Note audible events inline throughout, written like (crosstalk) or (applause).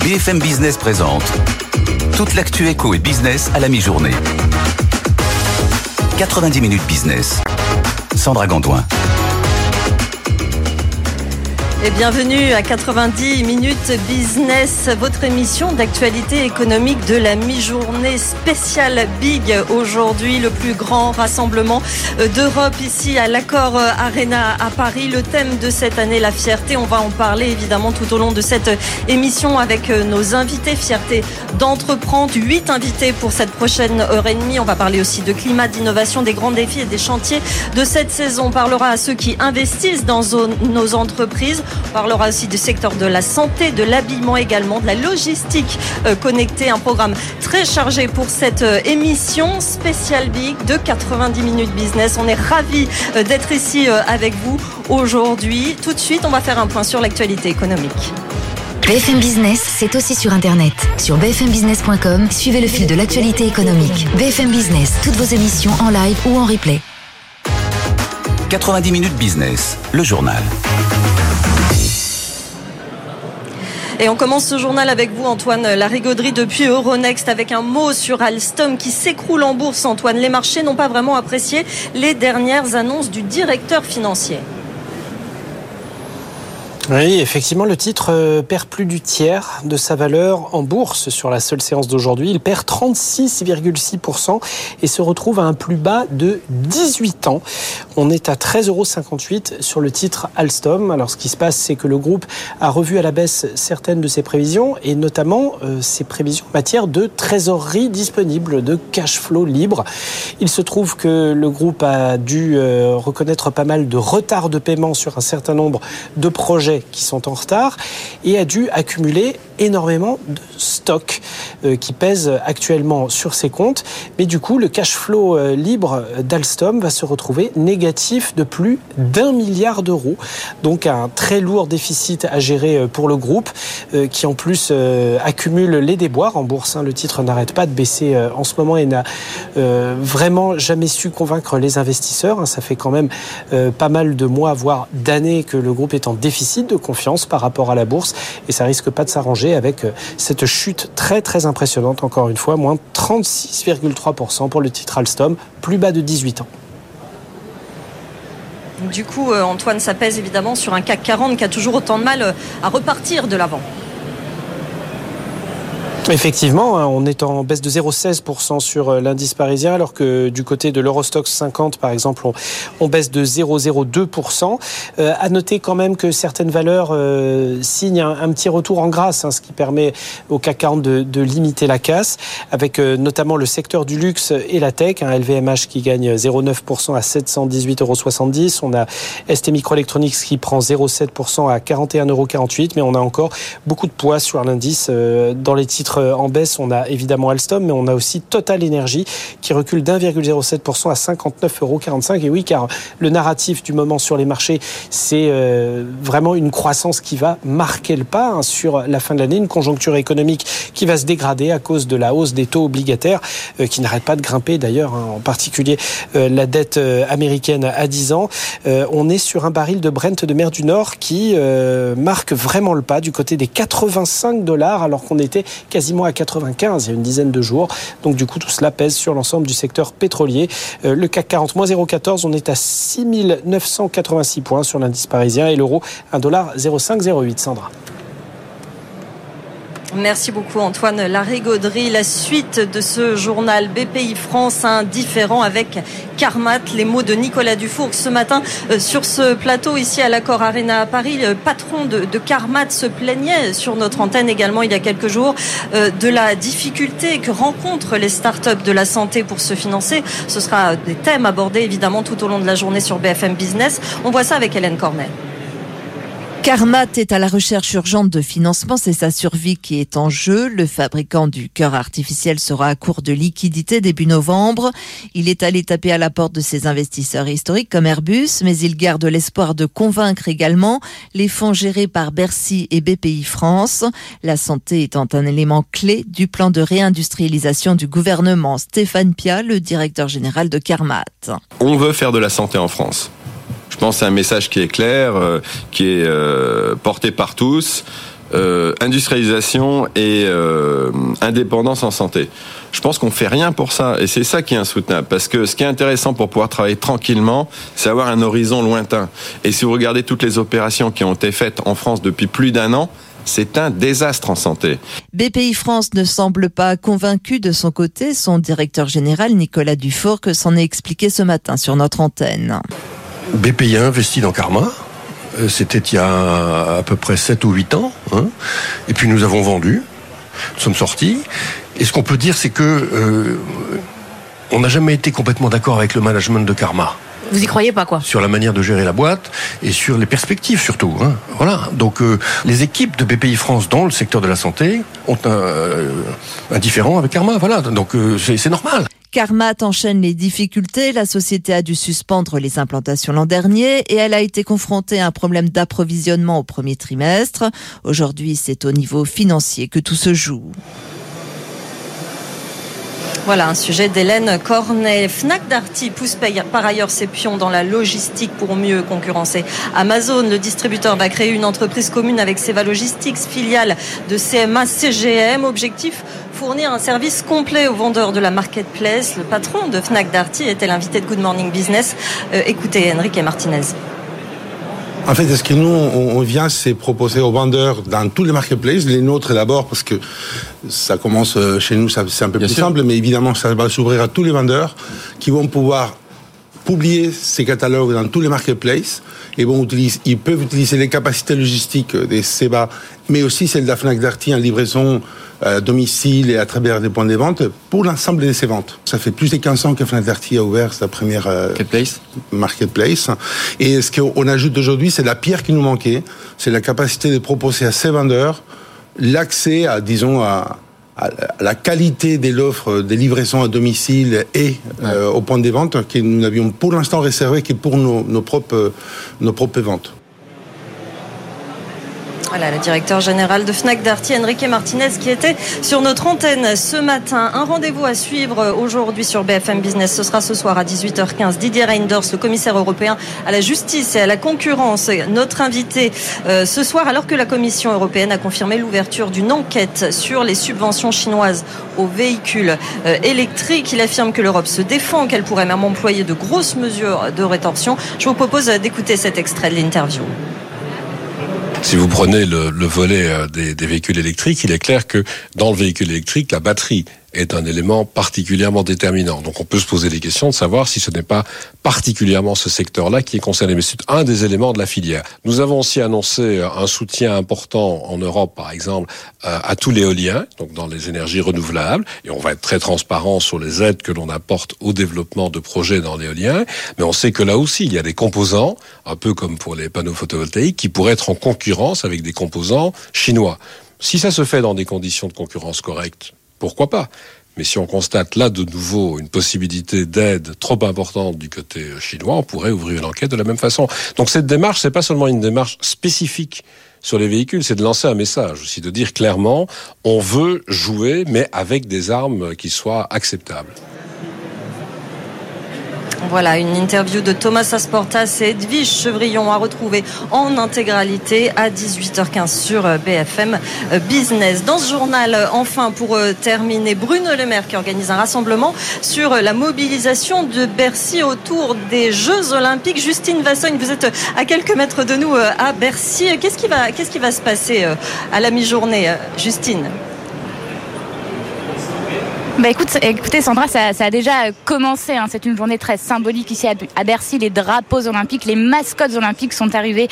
BFM Business présente toute l'actu éco et business à la mi-journée. 90 minutes business. Sandra Gandoin. Et bienvenue à 90 minutes business, votre émission d'actualité économique de la mi-journée spéciale Big. Aujourd'hui, le plus grand rassemblement euh, d'Europe ici à l'Accord euh, Arena à Paris. Le thème de cette année, la fierté. On va en parler évidemment tout au long de cette émission avec euh, nos invités. Fierté d'entreprendre. Huit invités pour cette prochaine heure et demie. On va parler aussi de climat, d'innovation, des grands défis et des chantiers de cette saison. On parlera à ceux qui investissent dans nos entreprises. On parlera aussi du secteur de la santé, de l'habillement également, de la logistique euh, connectée. Un programme très chargé pour cette euh, émission spéciale Big de 90 minutes business. On est ravis euh, d'être ici avec vous aujourd'hui. Tout de suite, on va faire un point sur l'actualité économique. BFM Business, c'est aussi sur Internet. Sur bfmbusiness.com, suivez le fil de l'actualité économique. BFM Business, toutes vos émissions en live ou en replay. 90 minutes business, le journal. Et on commence ce journal avec vous, Antoine Larigauderie, depuis Euronext, avec un mot sur Alstom qui s'écroule en bourse, Antoine. Les marchés n'ont pas vraiment apprécié les dernières annonces du directeur financier. Oui, effectivement, le titre euh, perd plus du tiers de sa valeur en bourse sur la seule séance d'aujourd'hui. Il perd 36,6% et se retrouve à un plus bas de 18 ans. On est à 13,58 euros sur le titre Alstom. Alors, ce qui se passe, c'est que le groupe a revu à la baisse certaines de ses prévisions et notamment euh, ses prévisions en matière de trésorerie disponible, de cash flow libre. Il se trouve que le groupe a dû euh, reconnaître pas mal de retard de paiement sur un certain nombre de projets qui sont en retard et a dû accumuler énormément de stocks euh, qui pèsent actuellement sur ses comptes. Mais du coup, le cash flow euh, libre d'Alstom va se retrouver négatif de plus d'un milliard d'euros. Donc un très lourd déficit à gérer euh, pour le groupe qui en plus accumule les déboires en bourse. Hein. Le titre n'arrête pas de baisser en ce moment et n'a vraiment jamais su convaincre les investisseurs. Hein. Ça fait quand même pas mal de mois, voire d'années que le groupe est en déficit de confiance par rapport à la bourse et ça risque pas de s'arranger avec euh, cette chute très très impressionnante, encore une fois, moins 36,3% pour le titre Alstom, plus bas de 18 ans. Du coup, euh, Antoine, ça pèse évidemment sur un CAC 40 qui a toujours autant de mal euh, à repartir de l'avant. Effectivement, hein, on est en baisse de 0,16% sur euh, l'indice parisien, alors que du côté de l'Eurostox 50, par exemple, on, baisse de 0,02%. Euh, à noter quand même que certaines valeurs euh, signent un, petit retour en grâce, hein, ce qui permet au CAC 40 de, limiter la casse, avec notamment le secteur du luxe et la tech, un LVMH qui gagne 0,9% à 718,70 euros. On a ST Microelectronics qui prend 0,7% à 41,48 euros, mais on a encore beaucoup de poids sur l'indice dans les titres euh, en baisse, on a évidemment Alstom, mais on a aussi Total Energy qui recule d'1,07% à 59,45 euros. Et oui, car le narratif du moment sur les marchés, c'est euh, vraiment une croissance qui va marquer le pas hein, sur la fin de l'année, une conjoncture économique qui va se dégrader à cause de la hausse des taux obligataires euh, qui n'arrête pas de grimper d'ailleurs, hein, en particulier la dette américaine à 10 ans. on est sur un baril de Brent de mer du Nord qui marque vraiment le pas du côté des 85 dollars alors qu'on était à 95 il y a une dizaine de jours. Donc du coup, tout cela pèse sur l'ensemble du secteur pétrolier. Euh, le CAC 40, moins 0,14, on est à 6986 points sur l'indice parisien et l'euro, 1,0508. Sandra. Merci beaucoup Antoine Larigauderie. La suite de ce journal BPI France indifférent avec Carmat. Les mots de Nicolas Dufour ce matin euh, sur ce plateau ici à l'Accord Arena à Paris. Le patron de, de, Carmat se plaignait sur notre antenne également il y a quelques jours euh, de la difficulté que rencontrent les startups de la santé pour se financer. Ce sera des thèmes abordés évidemment tout au long de la journée sur BFM Business. On voit ça avec Hélène Cornet. Carmat est à la recherche urgente de financement, c'est sa survie qui est en jeu. Le fabricant du cœur artificiel sera à court de liquidité début novembre. Il est allé taper à la porte de ses investisseurs historiques comme Airbus, mais il garde l'espoir de convaincre également les fonds gérés par Bercy et BPI France. La santé étant un élément clé du plan de réindustrialisation du gouvernement. Stéphane Pia, le directeur général de Carmat. On veut faire de la santé en France. Je pense que c'est un message qui est clair, euh, qui est euh, porté par tous. euh, industrialisation et euh, indépendance en santé. Je pense qu'on fait rien pour ça et c'est ça qui est insoutenable parce que ce qui est intéressant pour pouvoir travailler tranquillement, c'est avoir un horizon lointain. Et si vous regardez toutes les opérations qui ont été faites en France depuis plus d'un an, c'est un désastre en santé. BPI France ne semble pas convaincu de son côté. Son directeur général, Nicolas Dufour, que s'en est expliqué ce matin sur notre antenne. BPI a investi dans Karma. Euh, c'était il y a à peu près 7 ou 8 ans. Hein. Et puis nous avons vendu. Nous sommes sortis. Et ce qu'on peut dire, c'est que euh, on n'a jamais été complètement d'accord avec le management de Karma. Vous y croyez pas quoi? Sur la manière de gérer la boîte et sur les perspectives surtout. Hein. Voilà. Donc euh, les équipes de BPI France dans le secteur de la santé ont un, euh, un différent avec Karma. Voilà. Donc euh, c'est normal. Karmat enchaîne les difficultés. La société a dû suspendre les implantations l'an dernier et elle a été confrontée à un problème d'approvisionnement au premier trimestre. Aujourd'hui, c'est au niveau financier que tout se joue. Voilà un sujet d'Hélène Cornet. Fnac Darty pousse par ailleurs ses pions dans la logistique pour mieux concurrencer Amazon. Le distributeur va créer une entreprise commune avec Seva Logistics, filiale de CMA CGM. Objectif fournir un service complet aux vendeurs de la marketplace. Le patron de Fnac Darty était l'invité de Good Morning Business. Euh, écoutez Enrique Martinez. En fait, ce que nous, on vient, c'est proposer aux vendeurs dans tous les marketplaces, les nôtres d'abord, parce que ça commence euh, chez nous, c'est un peu plus simple, mais évidemment, ça va s'ouvrir à tous les vendeurs qui vont pouvoir publier ces catalogues dans tous les marketplaces et bon, ils peuvent utiliser les capacités logistiques des SEBA, mais aussi celles de la Fnac Darty en livraison à euh, domicile et à travers des points de vente pour l'ensemble de ces ventes. Ça fait plus de 15 ans que Fnac Darty a ouvert sa première euh, marketplace. marketplace. Et ce qu'on ajoute aujourd'hui, c'est la pierre qui nous manquait, c'est la capacité de proposer à ces vendeurs l'accès à, disons, à, la qualité de l'offre des livraisons à domicile et euh, au point de vente que nous n'avions pour l'instant réservé que pour nos, nos, propres, nos propres ventes. Voilà, le directeur général de Fnac Darty, Enrique Martinez, qui était sur notre antenne ce matin. Un rendez-vous à suivre aujourd'hui sur BFM Business. Ce sera ce soir à 18h15. Didier Reinders, le commissaire européen à la justice et à la concurrence, notre invité euh, ce soir, alors que la Commission européenne a confirmé l'ouverture d'une enquête sur les subventions chinoises aux véhicules euh, électriques. Il affirme que l'Europe se défend, qu'elle pourrait même employer de grosses mesures de rétorsion. Je vous propose d'écouter cet extrait de l'interview. Si vous prenez le, volet euh, des, des, véhicules électriques, il est clair que dans le véhicule électrique, la batterie est un élément particulièrement déterminant. Donc on peut se poser des questions de savoir si ce n'est pas particulièrement ce secteur-là qui est concerné. Mais c'est un des éléments de la filière. Nous avons aussi annoncé un soutien important en Europe, par exemple, euh, à tout l'éolien, donc dans les énergies renouvelables. Et on va être très transparent sur les aides que l'on apporte au développement de projets dans l'éolien. Mais on sait que là aussi, il y a des composants, un peu comme pour les panneaux photovoltaïques, qui pourraient être en concurrence avec des composants chinois. Si ça se fait dans des conditions de concurrence correctes, pourquoi pas? Mais si on constate là de nouveau une possibilité d'aide trop importante du côté chinois, on pourrait ouvrir une enquête de la même façon. Donc cette démarche, c'est pas seulement une démarche spécifique sur les véhicules, c'est de lancer un message aussi, de dire clairement, on veut jouer, mais avec des armes qui soient acceptables. Voilà, une interview de Thomas Asportas et Edwige Chevrillon à retrouver en intégralité à 18h15 sur euh, BFM euh, Business. Dans ce journal, euh, enfin, pour terminer, Bruno Le Maire qui organise un rassemblement sur la mobilisation de Bercy autour des Jeux Olympiques. Justine Vassogne, vous êtes à quelques mètres de nous à Bercy. Qu'est-ce qui va, qu'est-ce qui va se passer à la mi-journée, Justine? Bah écoute, écoutez Sandra, ça, a déjà commencé. Hein. C'est une journée très symbolique ici à Bercy. Les drapeaux olympiques, les mascottes olympiques sont arrivés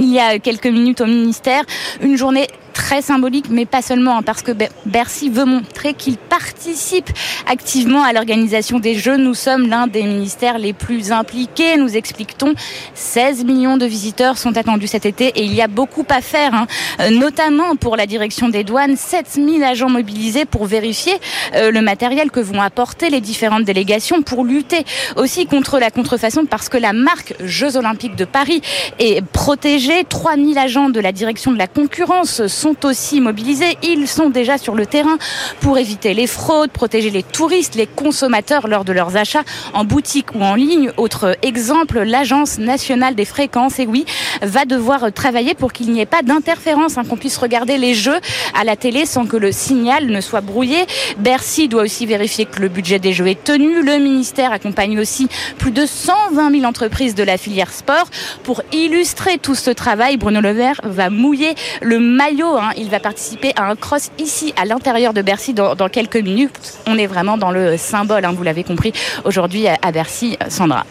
il y a quelques minutes au ministère. Une journée très symbolique, mais pas seulement, hein, parce que Bercy veut montrer qu'il participe activement à l'organisation des Jeux. Nous sommes l'un des ministères les plus impliqués, nous explique-t-on. 16 millions de visiteurs sont attendus cet été et il y a beaucoup à faire, hein. euh, notamment pour la direction des douanes. 7000 agents mobilisés pour vérifier euh, le matériel que vont apporter les différentes délégations pour lutter aussi contre la contrefaçon parce que la marque Jeux Olympiques de Paris est protégée. 3000 agents de la direction de la concurrence sont aussi mobilisés. Ils sont déjà sur le terrain pour éviter les fraudes, protéger les touristes, les consommateurs lors de leurs achats en boutique ou en ligne. Autre exemple, l'Agence nationale des fréquences, et oui, va devoir travailler pour qu'il n'y ait pas d'interférence, hein, qu'on puisse regarder les jeux à la télé sans que le signal ne soit brouillé. Bercy doit aussi vérifier que le budget des jeux est tenu. Le ministère accompagne aussi plus de 120 000 entreprises de la filière sport. Pour illustrer tout ce travail, Bruno Le Maire va mouiller le maillot. Hein. Il va participer à un cross ici à l'intérieur de Bercy dans, quelques minutes. On est vraiment dans le symbole, hein, vous l'avez compris, aujourd'hui à Bercy, Sandra.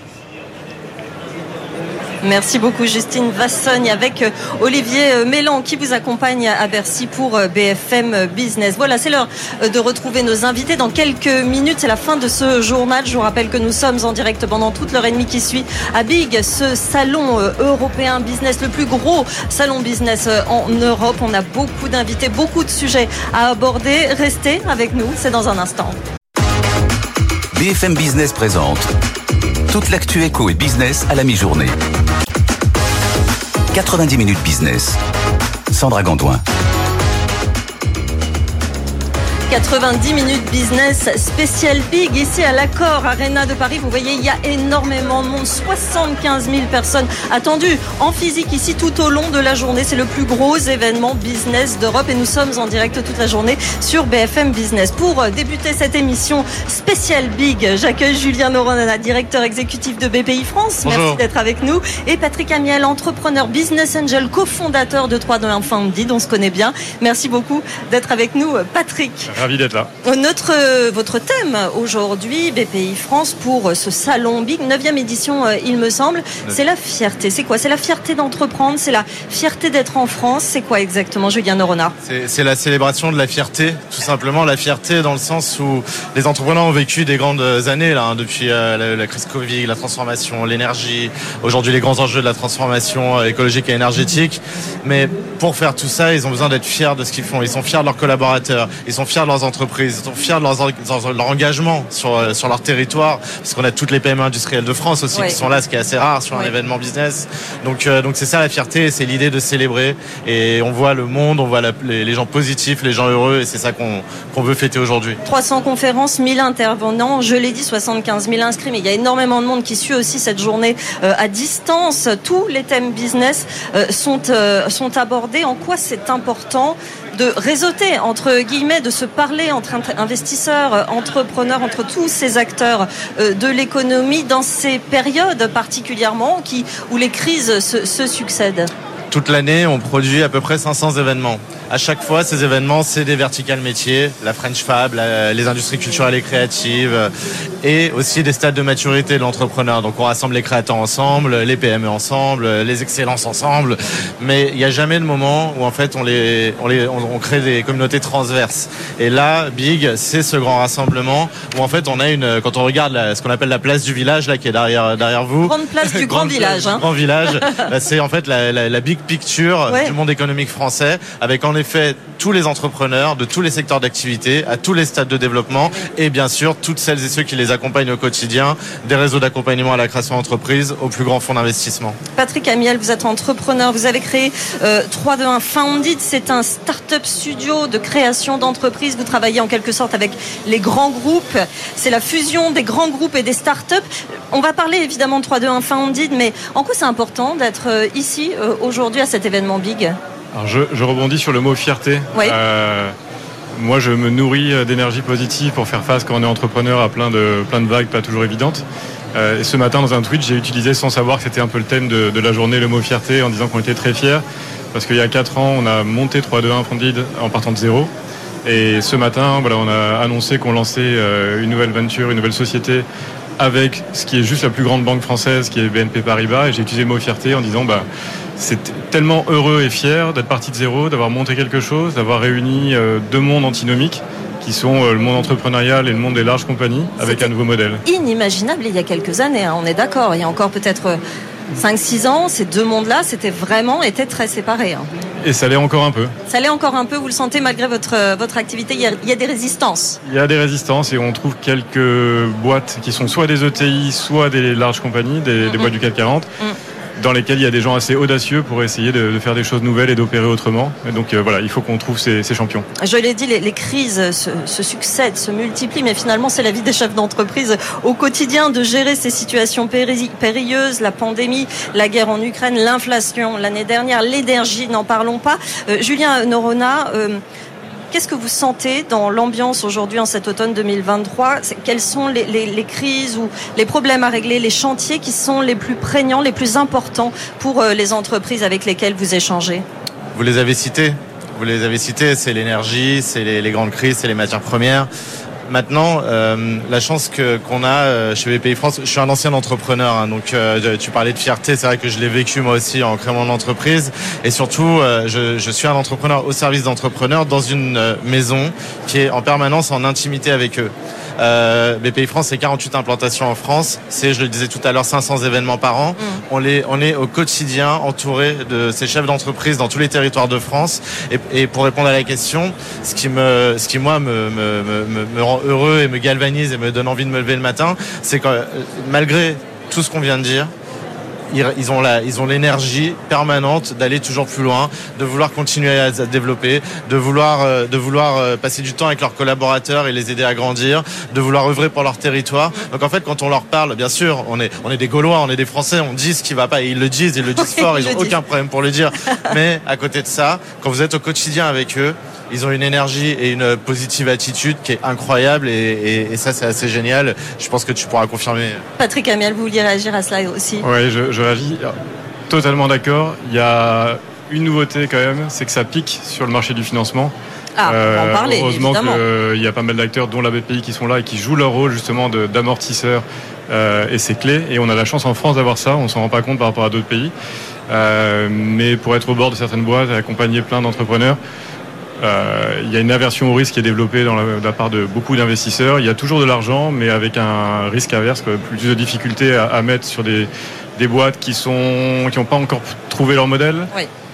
Merci beaucoup Justine Vassogne avec euh, Olivier euh, Mélan qui vous accompagne à Bercy pour euh, BFM Business. Voilà, c'est l'heure de retrouver nos invités dans quelques minutes. C'est la fin de ce journal. Je vous rappelle que nous sommes en direct pendant toute l'heure et demie qui suit à Big, ce salon européen business, le plus gros salon business en Europe. On a beaucoup d'invités, beaucoup de sujets à aborder. Restez avec nous, c'est dans un instant. BFM Business présente toute l'actu éco et business à la mi-journée. 90 minutes business. Sandra Gondouin. 90 minutes business spécial big ici à l'accord Arena de Paris. Vous voyez, il y a énormément de monde, 75 000 personnes attendues en physique ici tout au long de la journée. C'est le plus gros événement business d'Europe et nous sommes en direct toute la journée sur BFM Business. Pour débuter cette émission spéciale big, j'accueille Julien Noronana, directeur exécutif de BPI France. Merci d'être avec nous. Et Patrick Amiel, entrepreneur business angel, cofondateur de 3 1 Founded. On se connaît bien. Merci beaucoup d'être avec nous, Patrick. Ravi d'être là. Notre, euh, votre thème aujourd'hui, BPI France, pour ce salon Big, 9e édition, euh, il me semble, c'est la fierté. C'est quoi? C'est la fierté d'entreprendre, c'est la fierté d'être en France. C'est quoi exactement, Julien Norona? C'est la célébration de la fierté, tout simplement. La fierté dans le sens où les entrepreneurs ont vécu des grandes années, là, hein, depuis euh, la, crise Covid, la transformation, l'énergie, aujourd'hui les grands enjeux de la transformation écologique et énergétique. Mais pour faire tout ça, ils ont besoin d'être fiers de ce qu'ils font. Ils sont fiers de leurs collaborateurs, ils sont fiers de leurs entreprises, ils sont fiers de leur engagement sur, euh, sur leur territoire, parce qu'on a toutes les PME industrielles de France aussi qui sont là, ce qui est assez rare sur un événement business. Donc euh, donc c'est ça la fierté, c'est l'idée de célébrer et on voit le monde, on voit les, gens positifs, les gens heureux et c'est ça qu'on qu'on veut fêter aujourd'hui. 300 conférences, 1000 intervenants, je l'ai dit, 75 000 inscrits, mais il y a énormément de monde qui suit aussi cette journée euh, à distance. Tous les thèmes business sont, sont abordés. En quoi c'est important? De réseauter, entre guillemets, de se parler entre investisseurs, entrepreneurs, entre tous ces acteurs euh, de l'économie dans ces périodes particulièrement qui, où les crises se, se succèdent Toute l'année, on produit à peu près 500 événements à chaque fois, ces événements, c'est des verticales métiers, la French Fab, les industries culturelles et créatives, et aussi des stades de maturité de l'entrepreneur. Donc on rassemble les créateurs ensemble, les PME ensemble, les excellences ensemble, mais il n'y a jamais de moment où en fait on les, on les, on, crée des communautés transverses. Et là, Big, c'est ce grand rassemblement où en fait on a une, quand on regarde ce qu'on appelle la place du village là qui est derrière derrière vous, grande place du (laughs) grand village, hein. grand village, bah, c'est en fait la, la, la big picture du monde économique français avec en effet tous les entrepreneurs de tous les secteurs d'activité, à tous les stades de développement et bien sûr toutes celles et ceux qui les accompagnent au quotidien, des réseaux d'accompagnement à la création d'entreprise aux plus grands fonds d'investissement. Patrick Amiel, vous êtes entrepreneur, vous avez créé euh, 321 Founded, c'est un start-up studio de création d'entreprises. Vous travaillez en quelque sorte avec les grands groupes. C'est la fusion des grands groupes et des start-up. On va parler évidemment de 321 Founded, mais en quoi c'est important d'être euh, ici euh, aujourd'hui? À cet événement big alors je, rebondis sur le mot fierté. Euh, moi, je me nourris euh, d'énergie positive pour faire face quand on est entrepreneur à plein de, plein de vagues pas toujours évidentes. Euh, et ce matin, dans un tweet, j'ai utilisé sans savoir que c'était un peu le thème de, la journée, le mot fierté, en disant qu'on était très fiers. Parce qu'il y a 4 ans, on a monté 3-2-1 Funded en partant de zéro. Et ce matin, voilà, on a annoncé qu'on lançait une nouvelle venture, une nouvelle société avec ce qui est juste la plus grande banque française, qui est BNP Paribas. Et j'ai utilisé le mot fierté en disant, bah, c'est tellement heureux et fier d'être parti de zéro, d'avoir monté quelque chose, d'avoir réuni euh, deux mondes antinomiques qui sont euh, le monde entrepreneurial et le monde des larges compagnies avec un nouveau modèle. Inimaginable il y a quelques années, hein, on est d'accord. Il y a encore peut-être 5-6 euh, ans, ces deux mondes-là, c'était vraiment étaient très séparés. Hein. Et ça l'est encore un peu. Ça l'est encore un peu, vous le sentez malgré votre, votre activité, il y, a, des résistances Il y a des résistances et on trouve quelques boîtes qui sont soit des ETI, soit des larges compagnies, des, boîtes du CAC 40 dans lesquels il y a des gens assez audacieux pour essayer de, faire des choses nouvelles et d'opérer autrement. donc euh, voilà, il faut qu'on trouve ces, champions. Je l'ai dit, les, crises se, succèdent, se multiplient, mais finalement c'est la vie des chefs d'entreprise au quotidien de gérer ces situations périlleuses, la pandémie, la guerre en Ukraine, l'inflation l'année dernière, l'énergie, n'en parlons pas. Euh, Julien Norona, euh, Qu'est-ce que vous sentez dans l'ambiance aujourd'hui en cet automne 2023 Quelles sont les, crises ou les problèmes à régler, les chantiers qui sont les plus prégnants, les plus importants pour euh, les entreprises avec lesquelles vous échangez? Vous les avez cités. Vous les avez cités, c'est l'énergie, c'est les, grandes crises, c'est les matières premières. Maintenant, euh, la chance que qu'on a euh, chez BPI France, je suis un ancien entrepreneur, hein, donc euh, tu parlais de fierté, c'est vrai que je l'ai vécu moi aussi en créant mon entreprise, et surtout, je, je, suis un entrepreneur au service d'entrepreneurs dans une maison qui est en permanence en intimité avec eux. Euh, BPI France, c'est 48 implantations en France. C'est, je le disais tout à l'heure, 500 événements par an. Mm. On, est, on est au quotidien entouré de ces chefs d'entreprise dans tous les territoires de France. Et, et, pour répondre à la question, ce qui, me, ce qui moi, me, me, me, me rend heureux et me galvanise et me donne envie de me lever le matin, c'est que euh, malgré tout ce qu'on vient de dire, ils ont la, ils ont l'énergie permanente d'aller toujours plus loin, de vouloir continuer à se développer, de vouloir, euh, de vouloir euh, passer du temps avec leurs collaborateurs et les aider à grandir, de vouloir œuvrer pour leur territoire. Donc en fait, quand on leur parle, bien sûr, on est, on est des Gaulois, on est des Français, on dit ce qui va pas et ils le disent, ils le disent (laughs) fort, ils ont aucun problème pour le dire. Mais à côté de ça, quand vous êtes au quotidien avec eux, ils ont une énergie et une positive attitude qui est incroyable et, ça c'est assez génial. Je pense que tu pourras confirmer. Patrick Amiel, vous vouliez réagir à cela aussi Oui, je, je réagis. Totalement d'accord. Il y a une nouveauté quand même, c'est que ça pique sur le marché du financement. Ah, on va en parler, heureusement qu'il y a pas mal d'acteurs, dont la BPI, qui sont là et qui jouent leur rôle justement d'amortisseur euh, et c'est clé. Et on a la chance en France d'avoir ça. On s'en rend pas compte par rapport à d'autres pays. Euh, mais pour être au bord de certaines boîtes et accompagner plein d'entrepreneurs, euh, il y a une aversion au risque qui est développée dans la, de la part de beaucoup d'investisseurs. Il y a toujours de l'argent, mais avec un risque inverse, plus de difficultés à, mettre sur des, des boîtes qui sont qui n'ont pas encore trouvé leur modèle.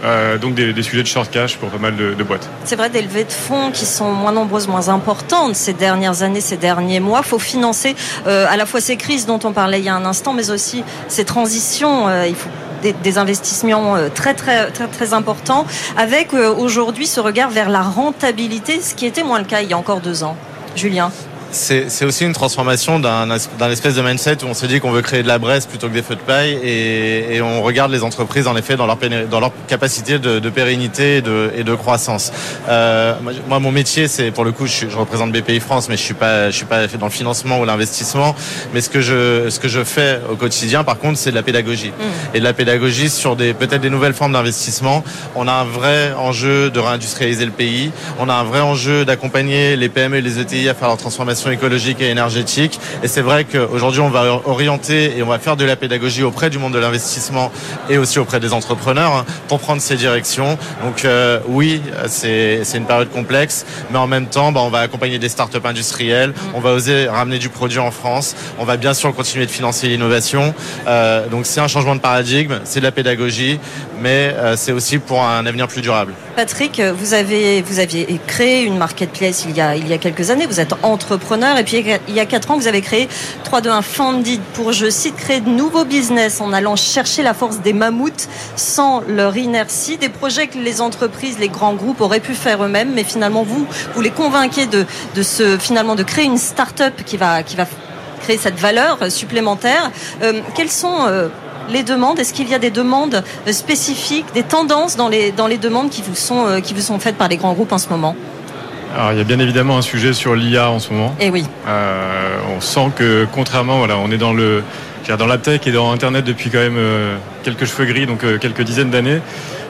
Euh, donc des, sujets de short cash pour pas mal de, boîtes. C'est vrai, des levées de fonds qui sont moins nombreuses, moins importantes ces dernières années, ces derniers mois. Il faut financer euh, à la fois ces crises dont on parlait il y a un instant, mais aussi ces transitions. il faut des, investissements euh, très très très très importants, avec euh, aujourd'hui ce regard vers la rentabilité, ce qui était moins le cas il y a encore deux ans. Julien c'est aussi une transformation d'un espèce de mindset où on se dit qu'on veut créer de la braise plutôt que des feux de paille et, et on regarde les entreprises en effet dans leur, dans leur capacité de, de pérennité et de, et de croissance. Euh, moi, mon métier, c'est pour le coup, je, je, représente BPI France, mais je suis pas, je suis pas dans le financement ou l'investissement. Mais ce que je, ce que je fais au quotidien, par contre, c'est de la pédagogie mmh. et de la pédagogie sur des peut-être des nouvelles formes d'investissement. On a un vrai enjeu de réindustrialiser le pays. On a un vrai enjeu d'accompagner les PME et les ETI à faire leur transformation écologique et énergétique. Et c'est vrai qu'aujourd'hui, on va orienter et on va faire de la pédagogie auprès du monde de l'investissement et aussi auprès des entrepreneurs hein, pour prendre ces directions. Donc euh, oui, c'est une période complexe, mais en même temps, bah, on va accompagner des startups industrielles, on va oser ramener du produit en France, on va bien sûr continuer de financer l'innovation. Euh, donc c'est un changement de paradigme, c'est de la pédagogie, mais euh, c'est aussi pour un avenir plus durable. Patrick, vous avez vous aviez créé une marketplace il y a il y a quelques années. Vous êtes entrepreneur et puis il y a 4 ans, vous avez créé 321 Funded pour, je cite, créer de nouveaux business en allant chercher la force des mammouths sans leur inertie. Des projets que les entreprises, les grands groupes auraient pu faire eux-mêmes, mais finalement vous, vous les convainquez de, finalement, de créer une start-up qui va, qui va créer cette valeur supplémentaire. Euh, quelles sont euh, les demandes? Est-ce qu'il y a des demandes spécifiques, des tendances dans les, demandes euh, qui vous sont faites par les grands groupes en ce moment? Alors il y a bien évidemment un sujet sur l'IA en ce moment. Et eh oui. Euh, on sent que contrairement, voilà, on est dans le dans la tech et dans Internet depuis quand même euh, quelques cheveux gris, donc euh, quelques dizaines d'années.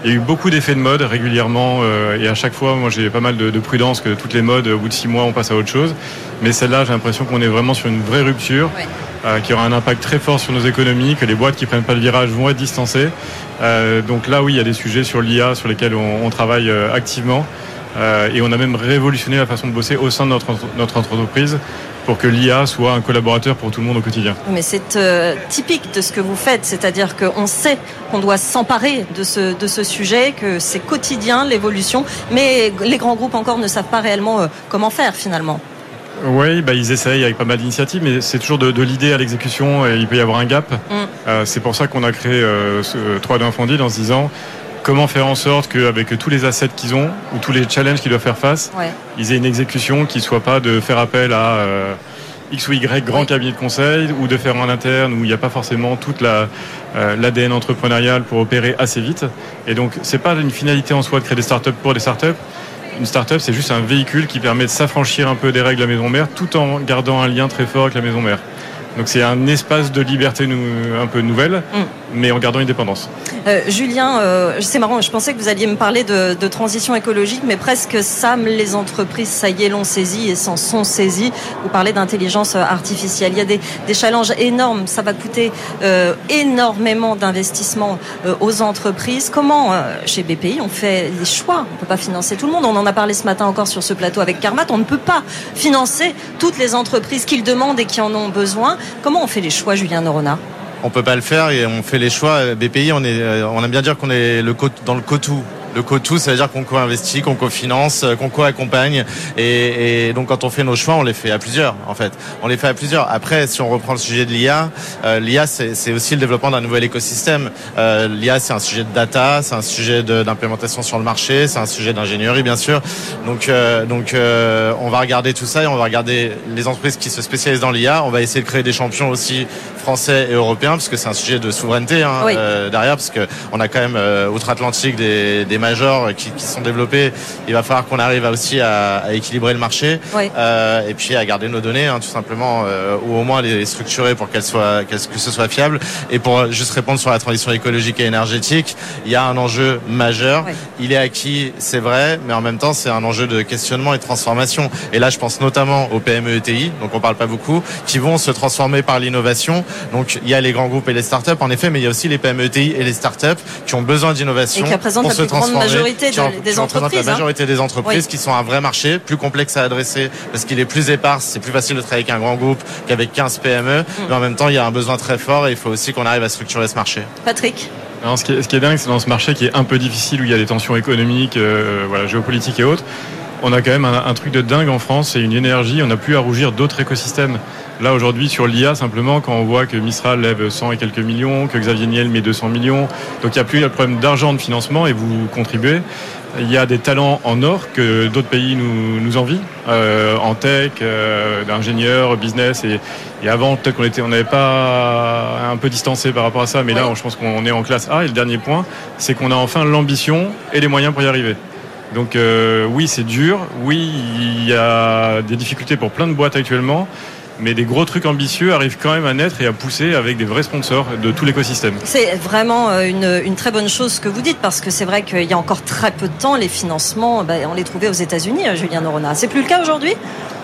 Il y a eu beaucoup d'effets de mode régulièrement et à chaque fois, moi j'ai pas mal de, prudence que toutes les modes, au bout de six mois, on passe à autre chose. Mais celle-là, j'ai l'impression qu'on est vraiment sur une vraie rupture qui aura un impact très fort sur nos économies, que les boîtes qui prennent pas le virage vont être distancées. donc là, oui, il y a des sujets sur l'IA sur lesquels on, on travaille activement. Euh, et on a même révolutionné la façon de bosser au sein de notre, notre entreprise pour que l'IA soit un collaborateur pour tout le monde au quotidien. Mais c'est euh, typique de ce que vous faites, c'est-à-dire qu'on sait qu'on doit s'emparer de ce, de ce sujet, que c'est quotidien l'évolution, mais les grands groupes encore ne savent pas réellement euh, comment faire finalement. Oui, bah, ils essayent avec pas mal d'initiatives, mais c'est toujours de, l'idée à l'exécution et il peut y avoir un gap. Mm. c'est pour ça qu'on a créé ce 3 d'infondie en se disant comment faire en sorte qu'avec tous les assets qu'ils ont ou tous les challenges qu'ils doivent faire face, ils aient une exécution qui ne soit pas de faire appel à X ou Y grand cabinet de conseil ou de faire en interne où il n'y a pas forcément toute la l'ADN entrepreneurial pour opérer assez vite. Et donc c'est pas une finalité en soi de créer des startups pour des startups. Une startup c'est juste un véhicule qui permet de s'affranchir un peu des règles de la maison mère tout en gardant un lien très fort avec la maison mère. Donc c'est un espace de liberté un peu nouvelle, mm. Mais en gardant une dépendance. Euh, Julien, euh, c'est marrant, je pensais que vous alliez me parler de, transition écologique, mais presque Sam, les entreprises, ça y est, l'ont saisi et s'en sont saisies. Vous parlez d'intelligence artificielle. Il y a des, challenges énormes, ça va coûter euh, énormément d'investissements aux entreprises. Comment, chez BPI, on fait les choix? On ne peut pas financer tout le monde. On en a parlé ce matin encore sur ce plateau avec Carmat. On ne peut pas financer toutes les entreprises qu'ils demandent et qui en ont besoin. Comment on fait les choix, Julien Norona? On peut pas le faire et on fait les choix. BPI, on est, euh, aime bien dire qu'on est le dans le cotou le co-tout, ça veut dire qu'on co-investit, qu'on co-finance, euh, qu'on co-accompagne. Et, donc quand on fait nos choix, on les fait à plusieurs, en fait. On les fait à plusieurs. Après, si on reprend le sujet de l'IA, euh, l'IA, c'est aussi le développement d'un nouvel écosystème. Euh, L'IA, c'est un sujet de data, c'est un sujet d'implémentation sur le marché, c'est un sujet d'ingénierie, bien sûr. Donc, donc on va regarder tout ça et on va regarder les entreprises qui se spécialisent dans l'IA. On va essayer de créer des champions aussi français et européens, parce que c'est un sujet de souveraineté hein, derrière, parce qu'on a quand même outre-Atlantique des, des majors qui, sont développés, il va falloir qu'on arrive aussi à, équilibrer le marché euh, et puis à garder nos données, hein, tout simplement, euh, ou au moins les structurer pour qu'elles soient, que ce soit fiable. Et pour juste répondre sur la transition écologique et énergétique, il y a un enjeu majeur. Il est acquis, c'est vrai, mais en même temps, c'est un enjeu de questionnement et de transformation. Et là, je pense notamment aux PME ETI, donc on parle pas beaucoup, qui vont se transformer par l'innovation. Donc il y a les grands groupes et les startups, en effet, mais il y a aussi les PME ETI et les startups qui ont besoin d'innovation pour se transformer majorité des entreprises. La majorité des entreprises qui sont un vrai marché, plus complexe à adresser parce qu'il est plus épars. C'est plus facile de travailler avec un grand groupe qu'avec 15 PME. Mm. Mais en même temps, il y a un besoin très fort et il faut aussi qu'on arrive à structurer ce marché. Patrick ce, qui est, ce, qui est, dingue, c'est dans ce marché qui est un peu difficile, où il y a des tensions économiques, euh, voilà, géopolitiques et autres, on a quand même un, un, truc de dingue en France, c'est une énergie, on n'a plus à rougir d'autres écosystèmes. Là aujourd'hui sur l'IA simplement quand on voit que Mistral lève 100 et quelques millions, que Xavier Niel met 200 millions, donc il n'y a plus le problème d'argent de financement et vous contribuez. Il y a des talents en or que d'autres pays nous, nous envient, euh, en tech, euh, d'ingénieurs, business. Et, et avant, peut-être qu'on était, on n'avait pas un peu distancé par rapport à ça, mais là, je pense qu'on est en classe A. Et le dernier point, c'est qu'on a enfin l'ambition et les moyens pour y arriver. Donc euh, oui, c'est dur. Oui, il y a des difficultés pour plein de boîtes actuellement mais des gros trucs ambitieux arrivent quand même à naître et à pousser avec des vrais sponsors de tout l'écosystème. C'est vraiment euh, une, une, très bonne chose que vous dites parce que c'est vrai qu'il y a encore très peu de temps, les financements, bah, on les trouvait aux États-Unis, euh, Julien Norona. C'est plus le cas aujourd'hui?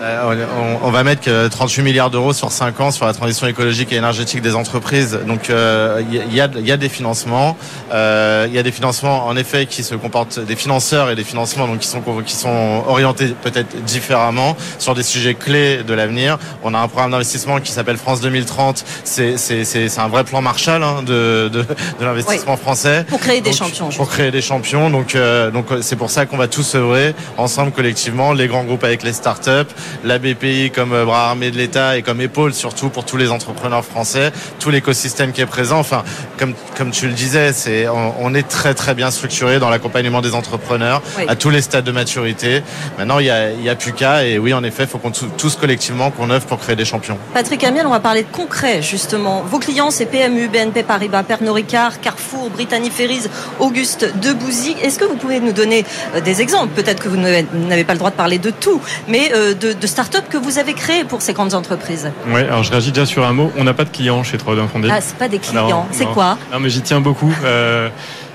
Euh, on, va mettre 38 milliards d'euros sur 5 ans sur la transition écologique et énergétique des entreprises. Donc il y, a, y, a, des financements. Il y a des financements en effet qui se comportent, des financeurs et des financements donc qui sont qui sont orientés peut-être différemment sur des sujets clés de l'avenir. On a un programme d'investissement qui s'appelle France 2030. C'est un vrai plan Marshall hein, de, de, de l'investissement français. Pour créer des champions. Pour créer des champions. Donc euh, donc c'est pour ça qu'on va tous œuvrer ensemble collectivement, les grands groupes avec les startups, la BPI comme euh, bras armé de l'État et comme épaule surtout pour tous les entrepreneurs français, tout l'écosystème qui est présent. Enfin, comme comme tu le disais, c'est on, est très très bien structuré dans l'accompagnement des entrepreneurs à tous les stades de maturité. Maintenant, il y a, il y a plus qu'à et oui, en effet, il faut qu'on tous collectivement qu'on œuvre pour créer des champions. Patrick Amiel, on va parler de concret justement. Vos clients, c'est PMU, BNP Paribas, Pernod Ricard, Carrefour, Brittany Ferries, Auguste Debouzy. Est-ce que vous pouvez nous donner euh, des exemples? Peut-être que vous n'avez pas le droit de parler de tout, mais euh, de, de start-up que vous avez créées pour ces grandes entreprises. Oui, alors je réagis déjà sur un mot. On n'a pas de clients chez Troden Fondé. Ah, c'est pas des clients. C'est quoi? Non, mais j'y tiens beaucoup. Euh,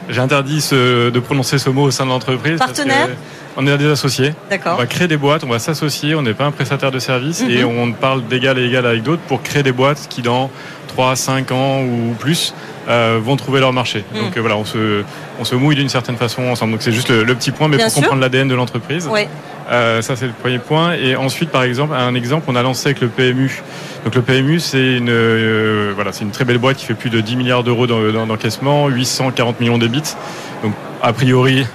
j'ai interdit de prononcer ce mot au sein de l'entreprise. Partenaire? On est des associés. D'accord. On va créer des boîtes, on va s'associer, on n'est pas un prestataire de service et mhm. on parle d'égal à égal avec d'autres pour créer des boîtes qui dans 3, 5 ans ou plus euh, vont trouver leur marché. Mhm. Donc euh, voilà, on se, on se mouille d'une certaine façon ensemble. Donc c'est juste le, petit point, mais pour comprendre l'ADN de l'entreprise. Ouais. Euh, ça c'est le premier point. Et ensuite, par exemple, un exemple, on a lancé avec le PMU. Donc le PMU, c'est une euh, voilà, c'est une très belle boîte qui fait plus de 10 milliards d'euros d'encaissement, 840 millions d'ébits. Donc a priori,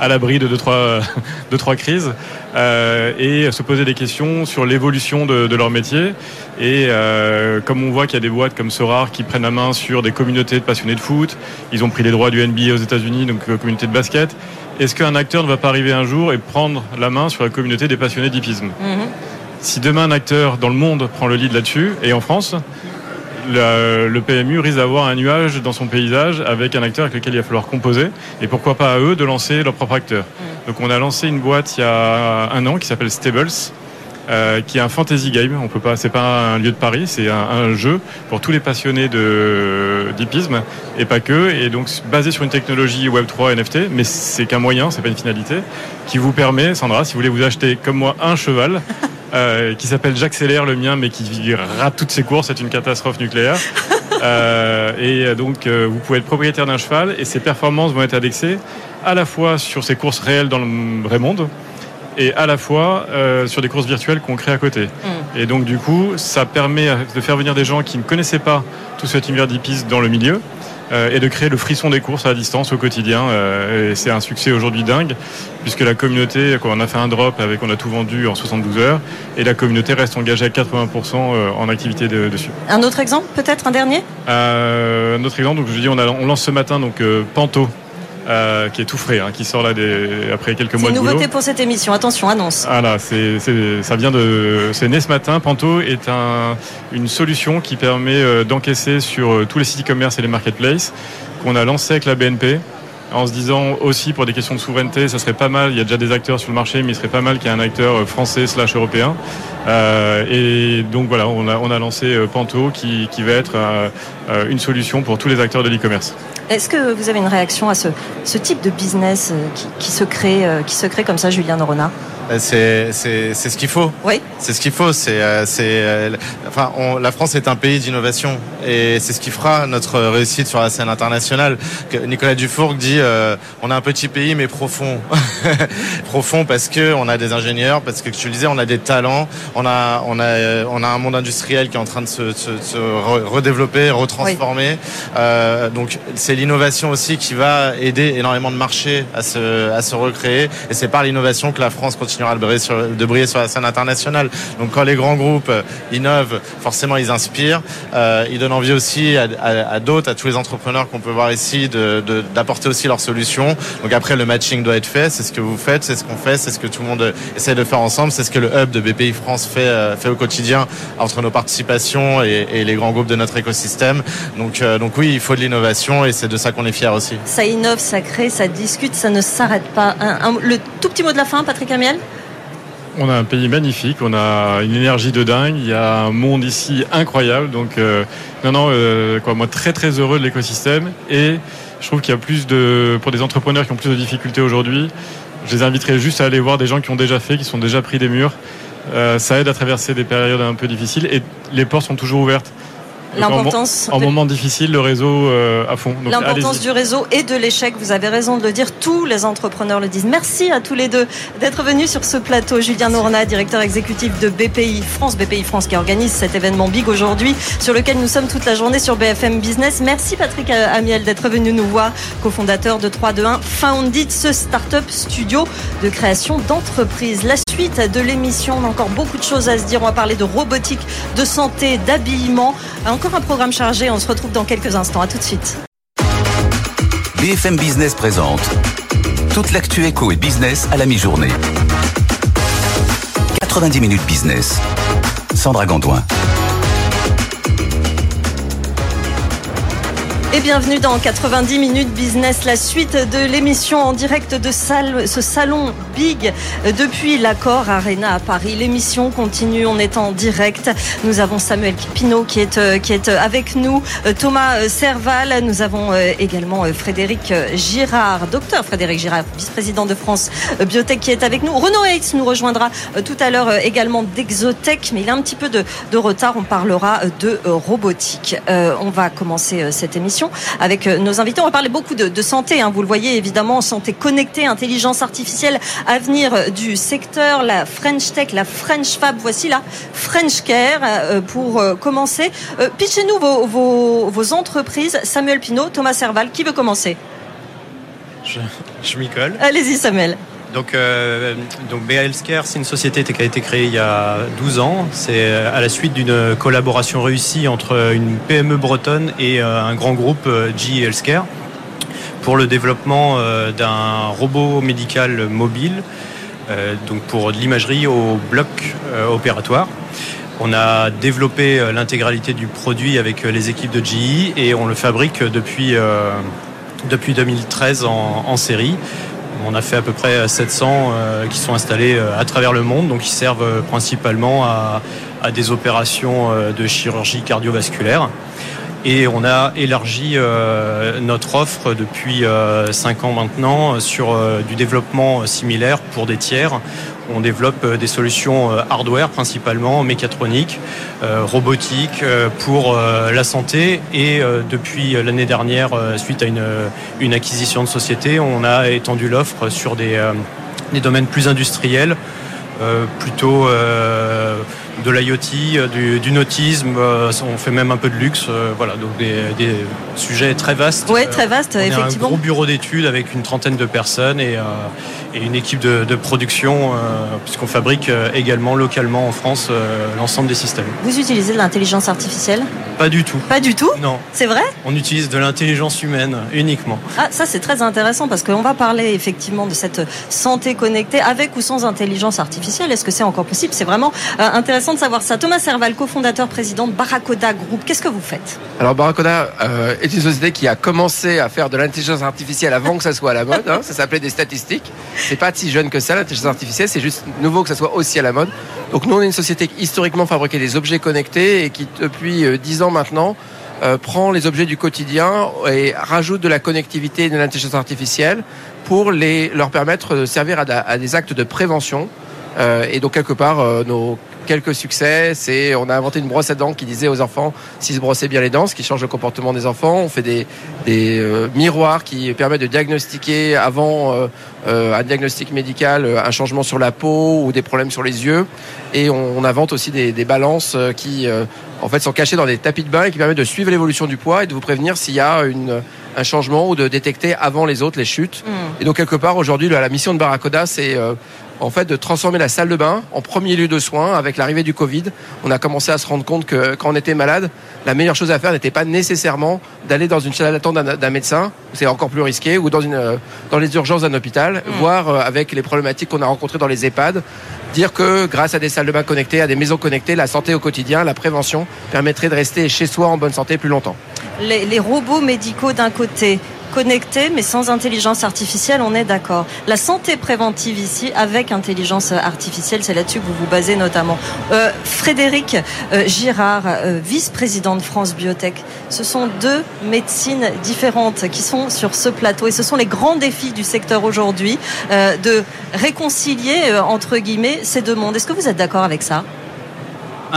à l'abri de deux trois, (laughs) deux, trois crises euh, et se poser des questions sur l'évolution de, leur métier. Et euh, comme on voit qu'il y a des boîtes comme Sorar qui prennent la main sur des communautés de passionnés de foot, ils ont pris les droits du NBA aux États-Unis, donc euh, communauté de basket. Est-ce qu'un acteur ne va pas arriver un jour et prendre la main sur la communauté des passionnés d'hippisme? Mhm. Si demain un acteur dans le monde prend le lead là-dessus, et en France, le, PMU risque d'avoir un nuage dans son paysage avec un acteur avec lequel il va falloir composer. Et pourquoi pas à eux de lancer leur propre acteur. Mm. Donc on a lancé une boîte il y a un an qui s'appelle Stables. Euh, qui est un fantasy game. On peut pas, c'est pas un lieu de pari, c'est un, jeu pour tous les passionnés de d'hippisme et pas que. Et donc basé sur une technologie Web 3 NFT, mais c'est qu'un moyen, c'est pas une finalité, qui vous permet, Sandra, si vous voulez vous acheter comme moi un cheval, euh, qui s'appelle J'accélère le mien, mais qui rate toutes ses courses. C'est une catastrophe nucléaire. Euh, et donc, euh, vous pouvez être propriétaire d'un cheval et ses performances vont être indexées à la fois sur ses courses réelles dans le vrai monde et à la fois sur des courses virtuelles qu'on crée à côté. Mm. Et donc, du coup, ça permet de faire venir des gens qui ne connaissaient pas tout cet univers d'hippisme dans le milieu et de créer le frisson des courses à distance au quotidien. Euh, et c'est un succès aujourd'hui dingue, puisque la communauté, on a fait un drop avec, on a tout vendu en 72 heures, et la communauté reste engagée à 80% euh, en activité dessus. Un autre exemple, peut-être un dernier? Un autre exemple, donc je dis, on, a, on lance ce matin donc Panto. Euh, qui est tout frais, hein, qui sort là des, après quelques mois de boulot. C'est une nouveauté pour cette émission. Attention, annonce. Voilà, c'est, ça vient de, c'est né ce matin. Panto est un, une solution qui permet euh, d'encaisser sur euh, tous les sites e-commerce et les marketplaces qu'on a lancé avec la BNP en se disant aussi pour des questions de souveraineté, ça serait pas mal, il y a déjà des acteurs sur le marché, mais il serait pas mal qu'il y ait un acteur français slash européen. Euh, et donc voilà, on a, on a lancé Panto qui, qui va être une solution pour tous les acteurs de l'e-commerce. Est-ce que vous avez une réaction à ce, type de business euh, qui, se crée, euh, qui se crée comme ça, Julien Norona? C'est c'est ce qu'il faut. Oui. C'est ce qu'il faut. C'est c'est enfin la France est un pays d'innovation et c'est ce qui fera notre réussite sur la scène internationale. Nicolas Dufour dit on a un petit pays mais profond. (laughs) profond parce que on a des ingénieurs, parce que tu le disais on a des talents, on a on a on a un monde industriel qui est en train de se, se, redévelopper, retransformer. donc c'est l'innovation aussi qui va aider énormément de marchés à se, à se recréer. Et c'est par l'innovation que la France continuera de briller, sur, de briller sur la scène internationale. Donc quand les grands groupes innovent, forcément ils inspirent. Euh, ils donnent envie aussi à, à, d'autres, à tous les entrepreneurs qu'on peut voir ici, d'apporter de, aussi leurs solutions. Donc après le matching doit être fait. C'est ce que vous faites, c'est ce qu'on fait, c'est ce que tout le monde essaie de faire ensemble. C'est ce que le hub de BPI France fait, euh, fait au quotidien entre nos participations et, et les grands groupes de notre écosystème. Donc, euh, donc oui, il faut de l'innovation et c'est de ça qu'on est fier aussi. Ça innove, ça crée, ça discute, ça ne s'arrête pas. le tout petit mot de la fin, Patrick Amiel? On a un pays magnifique, on a une énergie de dingue, il y a un monde ici incroyable. Donc, euh, non, non, euh, quoi, moi très très heureux de l'écosystème. Et je trouve qu'il y a plus de, pour des entrepreneurs qui ont plus de difficultés aujourd'hui, je les inviterai juste à aller voir des gens qui ont déjà fait, qui sont déjà pris des murs. Euh, ça aide à traverser des périodes un peu difficiles et les portes sont toujours ouvertes. L'importance. En, moment difficile, le réseau euh, à fond. L'importance du réseau et de l'échec, vous avez raison de le dire, tous les entrepreneurs le disent. Merci à tous les deux d'être venus sur ce plateau. Julien Nourna, directeur exécutif de BPI France, BPI France qui organise cet événement big aujourd'hui, sur lequel nous sommes toute la journée sur BFM Business. Merci Patrick Amiel d'être venu nous voir, cofondateur de 321 Foundit, ce start-up studio de création d'entreprises. La suite de l'émission, on a encore beaucoup de choses à se dire. On va parler de robotique, de santé, d'habillement. Encore un programme chargé. On se retrouve dans quelques instants. À tout de suite. BFM Business présente toute l'actu éco et business à la mi-journée. 90 minutes business. Sandra Gondouin. Et bienvenue dans 90 minutes business, la suite de l'émission en direct de ce salon Big depuis l'accord Arena à Paris. L'émission continue, on est en direct. Nous avons Samuel Kipino qui est, euh, qui est avec nous, euh, Thomas euh, Serval, nous avons également Frédéric Girard, docteur Frédéric Girard, vice-président de France Biotech qui est avec nous. Renaud Hayes nous rejoindra tout à l'heure également d'Exotech, mais il a un petit peu de, de retard. On parlera de robotique. on va commencer cette émission avec euh, nos invités. On va parler beaucoup de, santé, hein. vous le voyez évidemment, santé connectée, intelligence artificielle, avenir du secteur, la French Tech, la French Fab. Voici la French Care euh, pour euh, commencer. Pitchez-nous vos, vos, vos entreprises. Samuel Pinault, Thomas Serval, qui veut commencer? Je, je m'y colle. Allez-y, Samuel. Donc, euh, donc BA Healthcare, c'est une société qui a été créée il y a 12 ans. C'est à la suite d'une collaboration réussie entre une PME bretonne et un grand groupe GE Healthcare pour le développement d'un robot médical mobile, donc pour de l'imagerie au bloc opératoire. On a développé euh, l'intégralité du produit avec euh, les équipes de GE et on le fabrique depuis, euh, depuis 2013 en, série. On a fait à peu près 700 qui sont installés à travers le monde, donc ils servent principalement à, à des opérations de chirurgie cardiovasculaire. Et on a élargi notre offre depuis 5 ans maintenant sur du développement similaire pour des tiers on développe euh, des solutions euh, hardware principalement, mécatroniques, euh, robotiques pour la santé. Et depuis l'année dernière, suite à une, acquisition de société, on a étendu l'offre sur des, domaines plus industriels, plutôt de l'IoT, du, du, nautisme, on fait même un peu de luxe, voilà, donc des, sujets très vastes. Oui, très vastes, effectivement. un gros bureau d'études avec une trentaine de personnes et, et une équipe de, production, euh, puisqu'on fabrique euh, également localement en France euh, l'ensemble des systèmes. Vous utilisez de l'intelligence artificielle? Pas du tout. Pas du tout? Non. C'est vrai? On utilise de l'intelligence humaine uniquement. Ah, ça c'est très intéressant parce qu'on va parler effectivement de cette santé connectée avec ou sans intelligence artificielle. Est-ce que c'est encore possible? C'est vraiment intéressant de savoir ça. Thomas Serval, cofondateur, président de Barracoda Group. Qu'est-ce que vous faites? Alors Barracoda est une société qui a commencé à faire de l'intelligence artificielle avant que ça soit à la mode. Hein. Ça s'appelait des statistiques c'est pas si jeune que ça, l'intelligence artificielle, c'est juste nouveau que ça soit aussi à la mode. Donc nous, on est une société qui historiquement fabriquait des objets connectés et qui, depuis euh, dix ans maintenant, euh, prend les objets du quotidien et rajoute de la connectivité et de l'intelligence artificielle pour les, leur permettre de servir à, des actes de prévention. Euh, et donc quelque part, nos quelques succès. C'est, on a inventé une brosse à dents qui disait aux enfants s'ils se brossaient bien les dents, ce qui change le comportement des enfants. On fait des, des euh, miroirs qui permettent de diagnostiquer avant euh, euh, un diagnostic médical un changement sur la peau ou des problèmes sur les yeux. Et on, invente aussi des, des balances qui, en fait, sont cachées dans des tapis de bain et qui permettent de suivre l'évolution du poids et de vous prévenir s'il y a une, un changement ou de détecter avant les autres les chutes. Hmm. Et donc quelque part aujourd'hui la mission de Barracoda c'est en fait de transformer la salle de bain en premier lieu de soins avec l'arrivée du Covid. On a commencé à se rendre compte que quand on était malade, la meilleure chose à faire n'était pas nécessairement d'aller dans une salle d'attente d'un médecin, c'est encore plus risqué, ou dans, une, euh, dans les urgences d'un hôpital, mm. voire euh, avec les problématiques qu'on a rencontrées dans les EHPAD, dire que grâce à des salles de bain connectées, à des maisons connectées, la santé au quotidien, la prévention permettrait de rester chez soi en bonne santé plus longtemps. les robots médicaux d'un côté, connecté mais sans intelligence artificielle, on est d'accord. La santé préventive ici avec intelligence artificielle, c'est là-dessus que vous vous basez notamment. Euh, Frédéric euh, Girard, euh, vice-président de France Biotech, ce sont deux médecines différentes qui sont sur ce plateau et ce sont les grands défis du secteur aujourd'hui de réconcilier entre guillemets ces deux mondes. Est-ce que vous êtes d'accord avec ça?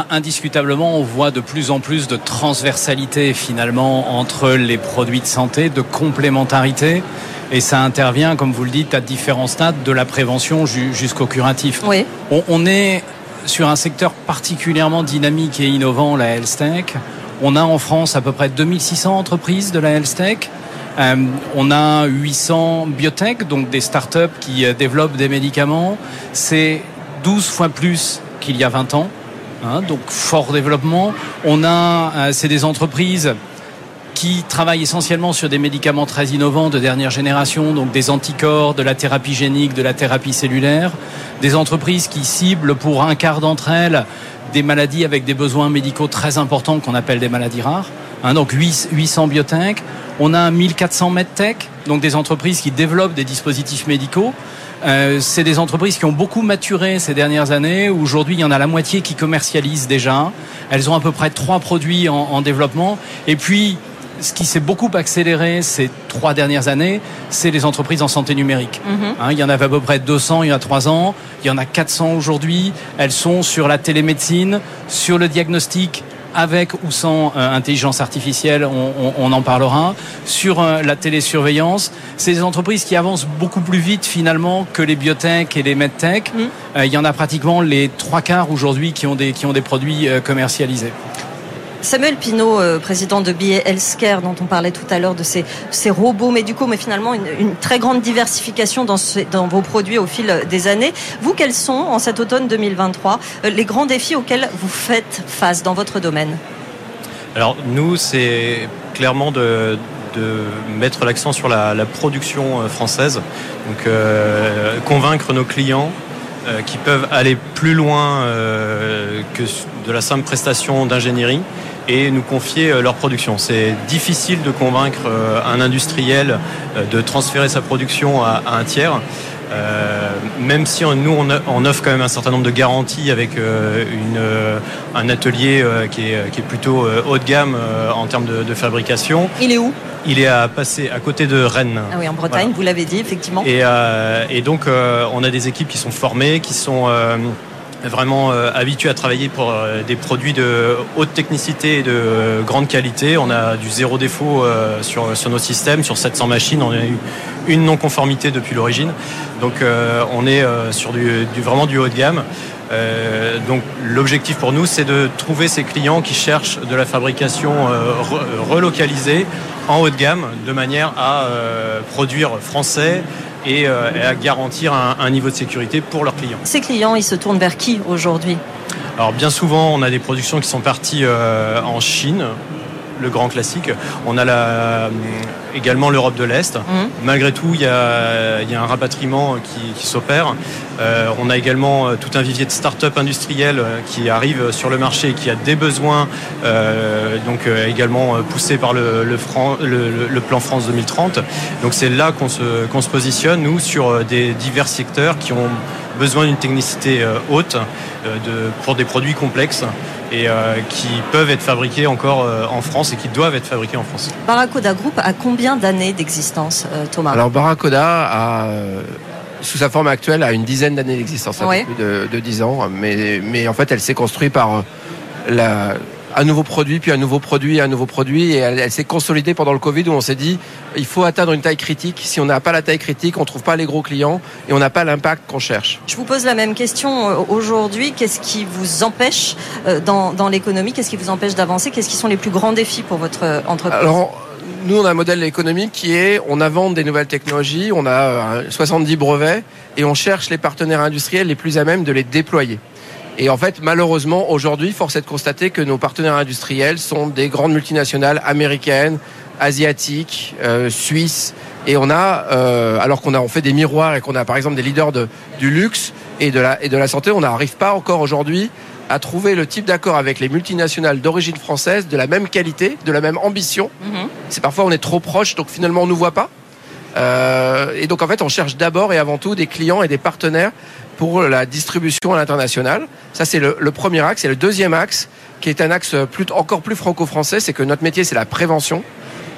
Indiscutablement, on voit de plus en plus de transversalité finalement entre les produits de santé, de complémentarité. Et ça intervient, comme vous le dites, à différents stades, de la prévention jusqu'au curatif. Oui. On, est sur un secteur particulièrement dynamique et innovant, la health tech. On a en France à peu près 2600 entreprises de la health tech. Euh, on a 800 biotech, donc des startups qui euh, développent des médicaments. C'est 12 fois plus qu'il y a 20 ans. Hein, donc fort développement. On a, euh, c'est des entreprises qui travaillent essentiellement sur des médicaments très innovants de dernière génération, donc des anticorps, de la thérapie génique, de la thérapie cellulaire, des entreprises qui ciblent pour un quart d'entre elles des maladies avec des besoins médicaux très importants qu'on appelle des maladies rares. Hein, donc 800 biotech. On a 1400 medtech, donc des entreprises qui développent des dispositifs médicaux. Euh, c'est des entreprises qui ont beaucoup maturé ces dernières années. Aujourd'hui, il y en a la moitié qui commercialisent déjà. Elles ont à peu près trois produits en, développement. Et puis, ce qui s'est beaucoup accéléré ces trois dernières années, c'est les entreprises en santé numérique. Mhm. Hein, il y en avait à peu près 200 il y a trois ans, il y en a 400 aujourd'hui. Elles sont sur la télémédecine, sur le diagnostic avec ou sans euh, intelligence artificielle, on, en parlera. Sur euh, la télésurveillance, c'est des entreprises qui avancent beaucoup plus vite finalement que les biotech et les medtech. Mm. Euh, il y en a pratiquement les trois quarts aujourd'hui qui ont des qui ont des produits commercialisés. Samuel Pinault, euh, président de BA Healthcare, dont on parlait tout à l'heure de ces, robots médicaux, mais finalement une, très grande diversification dans, vos produits au fil des années. Vous, quels sont, en cet automne 2023, euh, les grands défis auxquels vous faites face dans votre domaine? Alors, nous, c'est clairement de, mettre l'accent sur la, production euh, française, donc convaincre nos clients qui peuvent aller plus loin que de la simple prestation d'ingénierie et nous confier euh, leur production. C'est difficile de convaincre un industriel de transférer sa production à, un tiers. Euh, même si nous on, on, offre quand même un certain nombre de garanties avec euh, une, euh, un atelier qui est, qui, est, plutôt haut de gamme en termes de, de, fabrication. Il est où? Il est à passer à côté de Rennes. Ah oui, en Bretagne, voilà. vous l'avez dit effectivement. Et, et donc on a des équipes qui sont formées, qui sont vraiment euh, habitué à travailler pour euh, des produits de haute technicité et de euh, grande qualité. On a du zéro défaut sur, nos systèmes, sur 700 machines. On a eu une non-conformité depuis l'origine. Donc on est sur vraiment du haut de gamme. donc l'objectif pour nous, c'est de trouver ces clients qui cherchent de la fabrication re relocalisée en haut de gamme, de manière à produire français, et, euh, et à garantir un, un, niveau de sécurité pour leurs clients. Ces clients, ils se tournent vers qui aujourd'hui? Alors bien souvent, on a des productions qui sont parties euh, en Chine, le grand classique. On a la, euh, également l'Europe de l'Est. Mmh. Malgré tout, il y a, il y a un rapatriement qui, qui s'opère. Euh, on a également euh, tout un vivier de start-up industriels qui arrive sur le marché et qui a des besoins, euh, donc également poussé par le, le, Fran le, le, plan France 2030. Donc c'est là qu'on se, positionne, nous, sur des divers secteurs qui ont besoin d'une technicité haute de, pour des produits complexes et euh, qui peuvent être fabriqués encore euh, en France et qui doivent être fabriqués en France. Barracoda Group a combien d'années d'existence, euh, Thomas? Alors Barracoda a sous sa forme actuelle a une dizaine d'années d'existence, ouais. plus de, de 10 ans, mais, mais en fait elle s'est construite par la, un nouveau produit, puis un nouveau produit, un nouveau produit, et elle, elle s'est consolidée pendant le Covid où on s'est dit il faut atteindre une taille critique. Si on n'a pas la taille critique, on ne trouve pas les gros clients et on n'a pas l'impact qu'on cherche. Je vous pose la même question aujourd'hui. Qu'est-ce qui vous empêche dans, dans l'économie? Qu'est-ce qui vous empêche d'avancer? Qu'est-ce qui sont les plus grands défis pour votre entreprise? Alors, nous, on a un modèle économique qui est on invente des nouvelles technologies, on a 70 brevets et on cherche les partenaires industriels les plus à même de les déployer. Et en fait, malheureusement, aujourd'hui, force est de constater que nos partenaires industriels sont des grandes multinationales américaines, asiatiques, euh, suisses. Et on a, euh, alors qu'on a on fait des miroirs et qu'on a par exemple des leaders de, du luxe et de la, et de la santé, on n'arrive pas encore aujourd'hui à trouver le type d'accord avec les multinationales d'origine française de la même qualité, de la même ambition. Mm -hmm. C'est parfois on est trop proche, donc finalement on nous voit pas. Euh, et donc en fait, on cherche d'abord et avant tout des clients et des partenaires pour la distribution à l'international. Ça, c'est le, premier axe. Et le deuxième axe, qui est un axe encore plus franco-français, c'est que notre métier, c'est la prévention.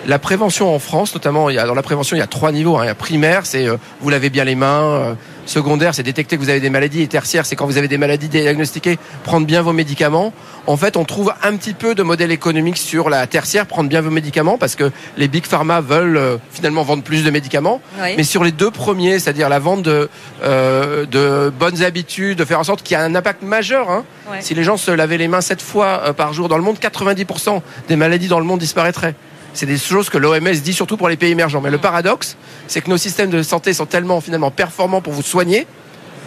La prévention en France, notamment, il y a, dans la prévention, il y a trois niveaux. Hein. Il y a primaire, c'est euh, vous lavez bien les mains. Euh, secondaire, c'est détecter que vous avez des maladies. Et tertiaire, c'est quand vous avez des maladies diagnostiquées, prendre bien vos médicaments. En fait, on trouve un petit peu de modèle économique sur la tertiaire, prendre bien vos médicaments, parce que les big pharma veulent euh, finalement vendre plus de médicaments. Oui. Mais sur les deux premiers, c'est-à-dire la vente de, euh, de bonnes habitudes, de faire en sorte qu'il y ait un impact majeur. Hein. Si les gens se lavaient les mains sept fois euh, par jour dans le monde, 90% des maladies dans le monde disparaîtraient. C'est des choses que l'OMS dit surtout pour les pays émergents. Mais le paradoxe, c'est que nos systèmes de santé sont tellement finalement performants pour vous soigner.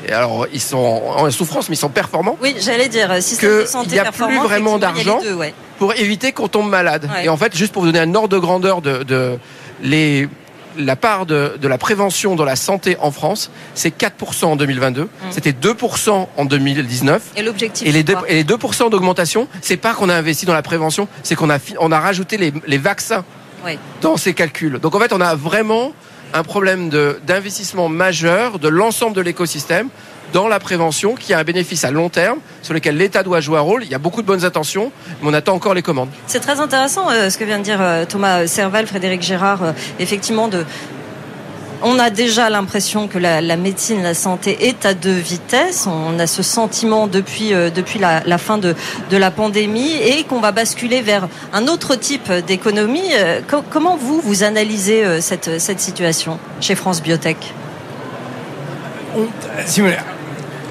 Et alors, ils sont en souffrance, mais ils sont performants. Oui, j'allais dire, système de santé Il n'y a plus vraiment d'argent ouais. pour éviter qu'on tombe malade. Ouais. Et en fait, juste pour vous donner un ordre de grandeur de, de les, la part de, de, la prévention dans la santé en France, c'est 4% en 2022. Mmh. C'était 2% en 2019. Et l'objectif Et les 2%, et les 2 d'augmentation, c'est pas qu'on a investi dans la prévention, c'est qu'on a, on a rajouté les, les vaccins oui. dans ces calculs. Donc en fait, on a vraiment un problème d'investissement majeur de l'ensemble de l'écosystème dans la prévention qui a un bénéfice à long terme sur lequel l'État doit jouer un rôle. Il y a beaucoup de bonnes intentions, mais on attend encore les commandes. C'est très intéressant euh, ce que vient de dire euh, Thomas Serval, Frédéric Gérard, euh, effectivement de on a déjà l'impression que la, la, médecine, la santé est à deux vitesses. On a ce sentiment depuis, euh, depuis la, la, fin de, de la pandémie et qu'on va basculer vers un autre type d'économie. Euh, co comment vous, vous analysez euh, cette, cette situation chez France Biotech? On, si vous voulez,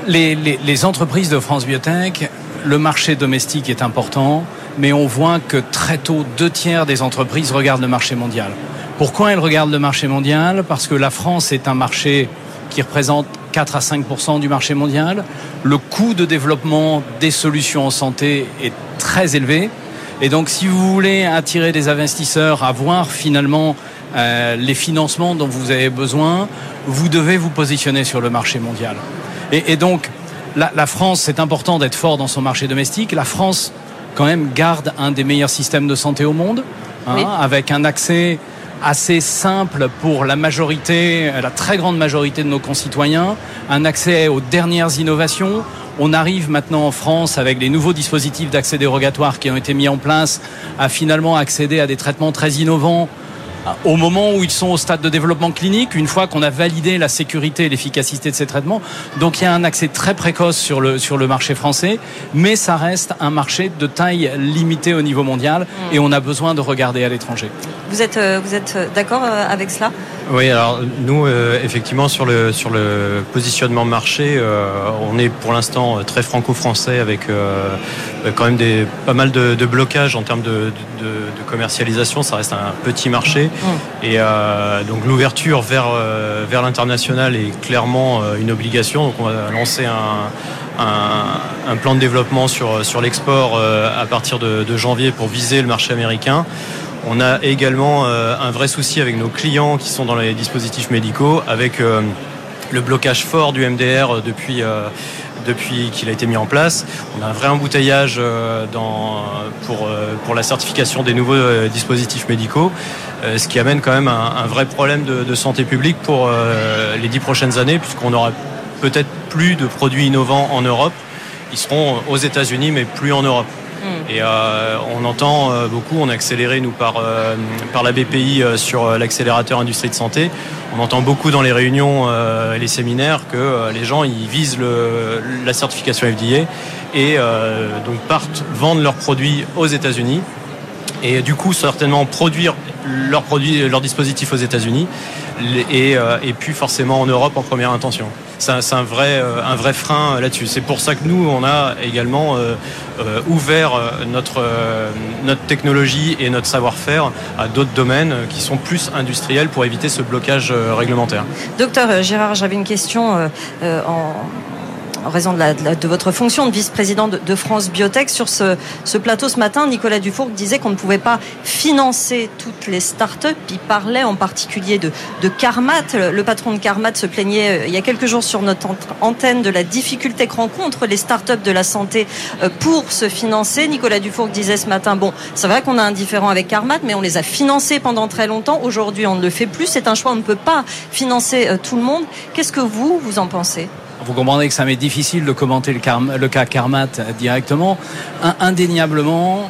les, les, entreprises de France Biotech, le marché domestique est important mais on voit que très tôt, deux tiers des entreprises regardent le marché mondial. Pourquoi elles regardent le marché mondial? Parce que la France est un marché qui représente 4 à 5% du marché mondial. Le coût de développement des solutions en santé est très élevé. Et donc, si vous voulez attirer des investisseurs, avoir finalement euh, les financements dont vous avez besoin, vous devez vous positionner sur le marché mondial. Et, et donc, la, la France, c'est important d'être fort dans son marché domestique. La France, quand même, garde un des meilleurs systèmes de santé au monde, hein, Oui. avec un accès assez simple pour la majorité, la très grande majorité de nos concitoyens, un accès aux dernières innovations. On arrive maintenant en France avec les nouveaux dispositifs d'accès dérogatoire qui ont été mis en place à finalement accéder à des traitements très innovants au moment où ils sont au stade de développement clinique, une fois qu'on a validé la sécurité et l'efficacité de ces traitements. Donc il y a un accès très précoce sur le, sur le marché français, mais ça reste un marché de taille limitée au niveau mondial et on a besoin de regarder à l'étranger. Vous êtes, euh, vous êtes euh, d'accord euh, avec cela? Oui, alors nous, euh, effectivement, sur le, sur le positionnement marché, euh, on est pour l'instant euh, très franco-français avec euh, quand même des, pas mal de, de blocages en termes de, de- de commercialisation. Ça reste un petit marché. Et euh, donc l'ouverture vers, vers l'international est clairement une obligation. Donc on va lancer un, un, un plan de développement sur, sur l'export euh, à partir de, de janvier pour viser le marché américain. On a également euh, un vrai souci avec nos clients qui sont dans les dispositifs médicaux, avec euh, le blocage fort du MDR depuis, euh, depuis qu'il a été mis en place. On a un vrai embouteillage pour, la certification des nouveaux dispositifs médicaux, ce qui amène quand même un, vrai problème de, de santé publique pour les dix prochaines années, puisqu'on aura peut-être plus de produits innovants en Europe. Ils seront aux États-Unis, mais plus en Europe. Et euh, on entend euh, beaucoup, on a accéléré nous par, euh, par la BPI sur l'accélérateur industrie de santé. On entend beaucoup dans les réunions et les séminaires que les gens ils visent la certification FDA et donc partent vendre leurs produits aux États-Unis et du coup certainement produire leurs produits, leurs dispositifs aux États-Unis et puis forcément en Europe en première intention. C'est un, vrai, euh, frein euh, là-dessus. C'est pour ça que nous, on a également euh, ouvert notre, notre technologie et notre savoir-faire à d'autres domaines qui sont plus industriels pour éviter ce blocage réglementaire. Docteur Gérard, j'avais une question en, en raison de, votre fonction de vice-président de, de France Biotech. Sur ce, plateau ce matin, Nicolas Dufour disait qu'on ne pouvait pas financer toutes les start-up. Il parlait en particulier de, de Carmat. Le, patron de Carmat se plaignait euh, il y a quelques jours sur notre ant- antenne de la difficulté que rencontrent les start-up de la santé euh, pour se financer. Nicolas Dufour disait ce matin, bon, c'est vrai qu'on a un différent avec Carmat, mais on les a financés pendant très longtemps. Aujourd'hui, on ne le fait plus. C'est un choix. On ne peut pas financer euh, tout le monde. Qu'est-ce que vous, vous en pensez? Vous comprendrez que ça m'est difficile de commenter le, cas Carmat directement. Indéniablement,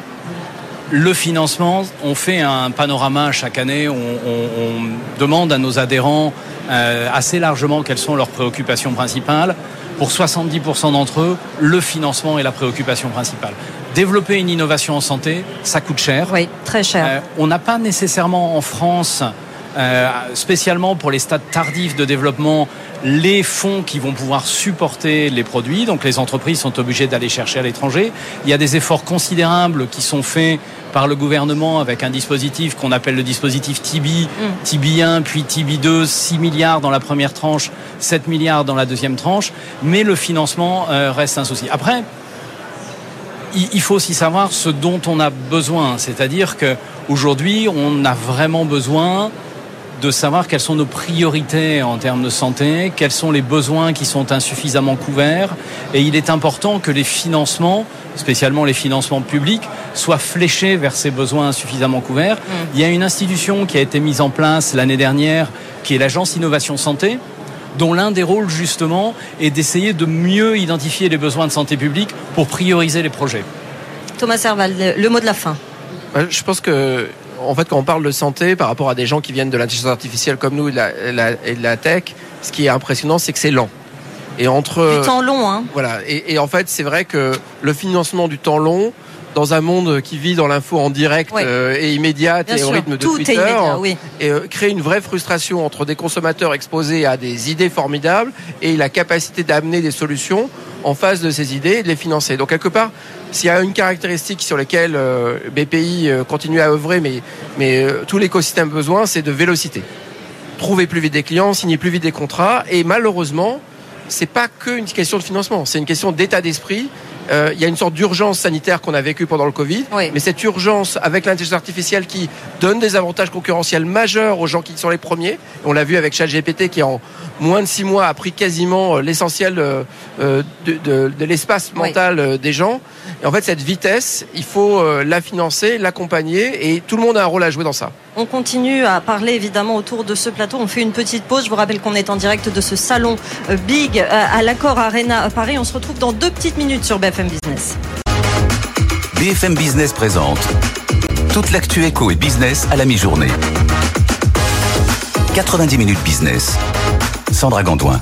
le financement, on fait un panorama chaque année, on, on- on demande à nos adhérents euh, assez largement quelles sont leurs préoccupations principales. Pour 70% d'entre eux, le financement est la préoccupation principale. Développer une innovation en santé, ça coûte cher. Oui, très cher. Euh, on n'a pas nécessairement en France, euh, spécialement pour les stades tardifs de développement, les fonds qui vont pouvoir supporter les produits. Donc les entreprises sont obligées d'aller chercher à l'étranger. Il y a des efforts considérables qui sont faits par le gouvernement avec un dispositif qu'on appelle le dispositif TIBI, TIBI 1 puis TIBI 2, 6 milliards dans la première tranche, 7 milliards dans la deuxième tranche, mais le financement euh, reste un souci. Après, il il faut aussi savoir ce dont on a besoin. C'est-à-dire que aujourd'hui, on a vraiment besoin de savoir quelles sont nos priorités en termes de santé, quels sont les besoins qui sont insuffisamment couverts. Et il est important que les financements, spécialement les financements publics, soient fléchés vers ces besoins insuffisamment couverts. Il y a une institution qui a été mise en place l'année dernière, qui est l'Agence Innovation Santé, dont l'un des rôles justement est d'essayer de mieux identifier les besoins de santé publique pour prioriser les projets. Thomas Serval, le, le mot de la fin. Euh, Je pense que, en fait, quand on parle de santé par rapport à des gens qui viennent de l'intelligence artificielle comme nous et de la, la- et de la tech, ce qui est impressionnant, c'est que c'est lent. Et entre Du temps long, hein voilà. Et, et en fait, c'est vrai que le financement du temps long dans un monde qui vit dans l'info en direct euh, et immédiate et au rythme de tout Twitter. Est immédiat, oui. Et euh, créer une vraie frustration entre des consommateurs exposés à des idées formidables et la capacité d'amener des solutions en face de ces idées et de les financer. Donc quelque part, s'il y a une caractéristique sur laquelle euh, BPI continue à œuvrer, mais, mais tout l'écosystème besoin, c'est de vélocité. Trouver plus vite des clients, signer plus vite des contrats, et malheureusement, c'est pas qu'une question de financement, c'est une question d'état d'esprit euh, il y a une sorte d'urgence sanitaire qu'on a vécue pendant le Covid. Mais cette urgence avec l'intelligence artificielle qui donne des avantages concurrentiels majeurs aux gens qui sont les premiers. On l'a vu avec ChatGPT qui en moins de six mois a pris quasiment euh, l'essentiel euh, de, de, l'espace mental des gens. Et en fait, cette vitesse, il faut la financer, l'accompagner et tout le monde a un rôle à jouer dans ça. On continue à parler évidemment autour de ce plateau. On fait une petite pause. Je vous rappelle qu'on est en direct de ce salon Big à l'accord Arena à Paris. On se retrouve dans deux petites minutes sur BFM Business. BFM Business présente toute l'actu éco et business à la mi-journée. 90 minutes business. Sandra Gondouin.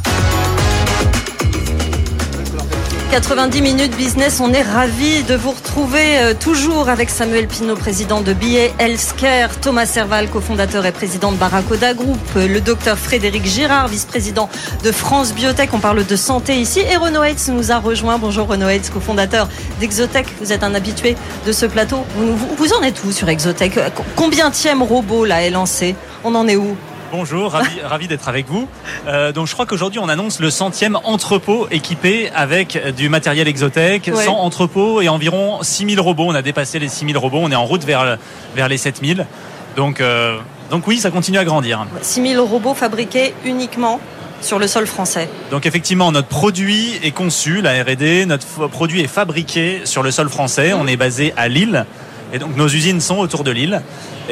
90 minutes business, on est ravi de vous retrouver euh, toujours avec Samuel Pinault, président de BA Healthcare, Thomas Serval, cofondateur et président de Barracoda Group, euh, le docteur Frédéric Girard, vice-président de France Biotech, on parle de santé ici, et Renaud Heitz nous a rejoint. Bonjour Renaud Heitz, cofondateur d'Exotech, vous êtes un habitué de ce plateau. Vous, en êtes où sur Exotech? Combien tième robot là est lancé? On en est où? Bonjour, (laughs) ravi, d'être avec vous. Euh, donc je crois qu'aujourd'hui on annonce le centième entrepôt équipé avec du matériel exotech, 100 entrepôts et environ 6000 robots. On a dépassé les 6000 robots, on est en route vers, vers les 7000. Donc, euh, donc oui, ça continue à grandir. 6000 robots fabriqués uniquement sur le sol français. Donc effectivement, notre produit est conçu, la R&D, notre produit est fabriqué sur le sol français. On est basé à Lille. Et donc nos usines sont autour de l'île.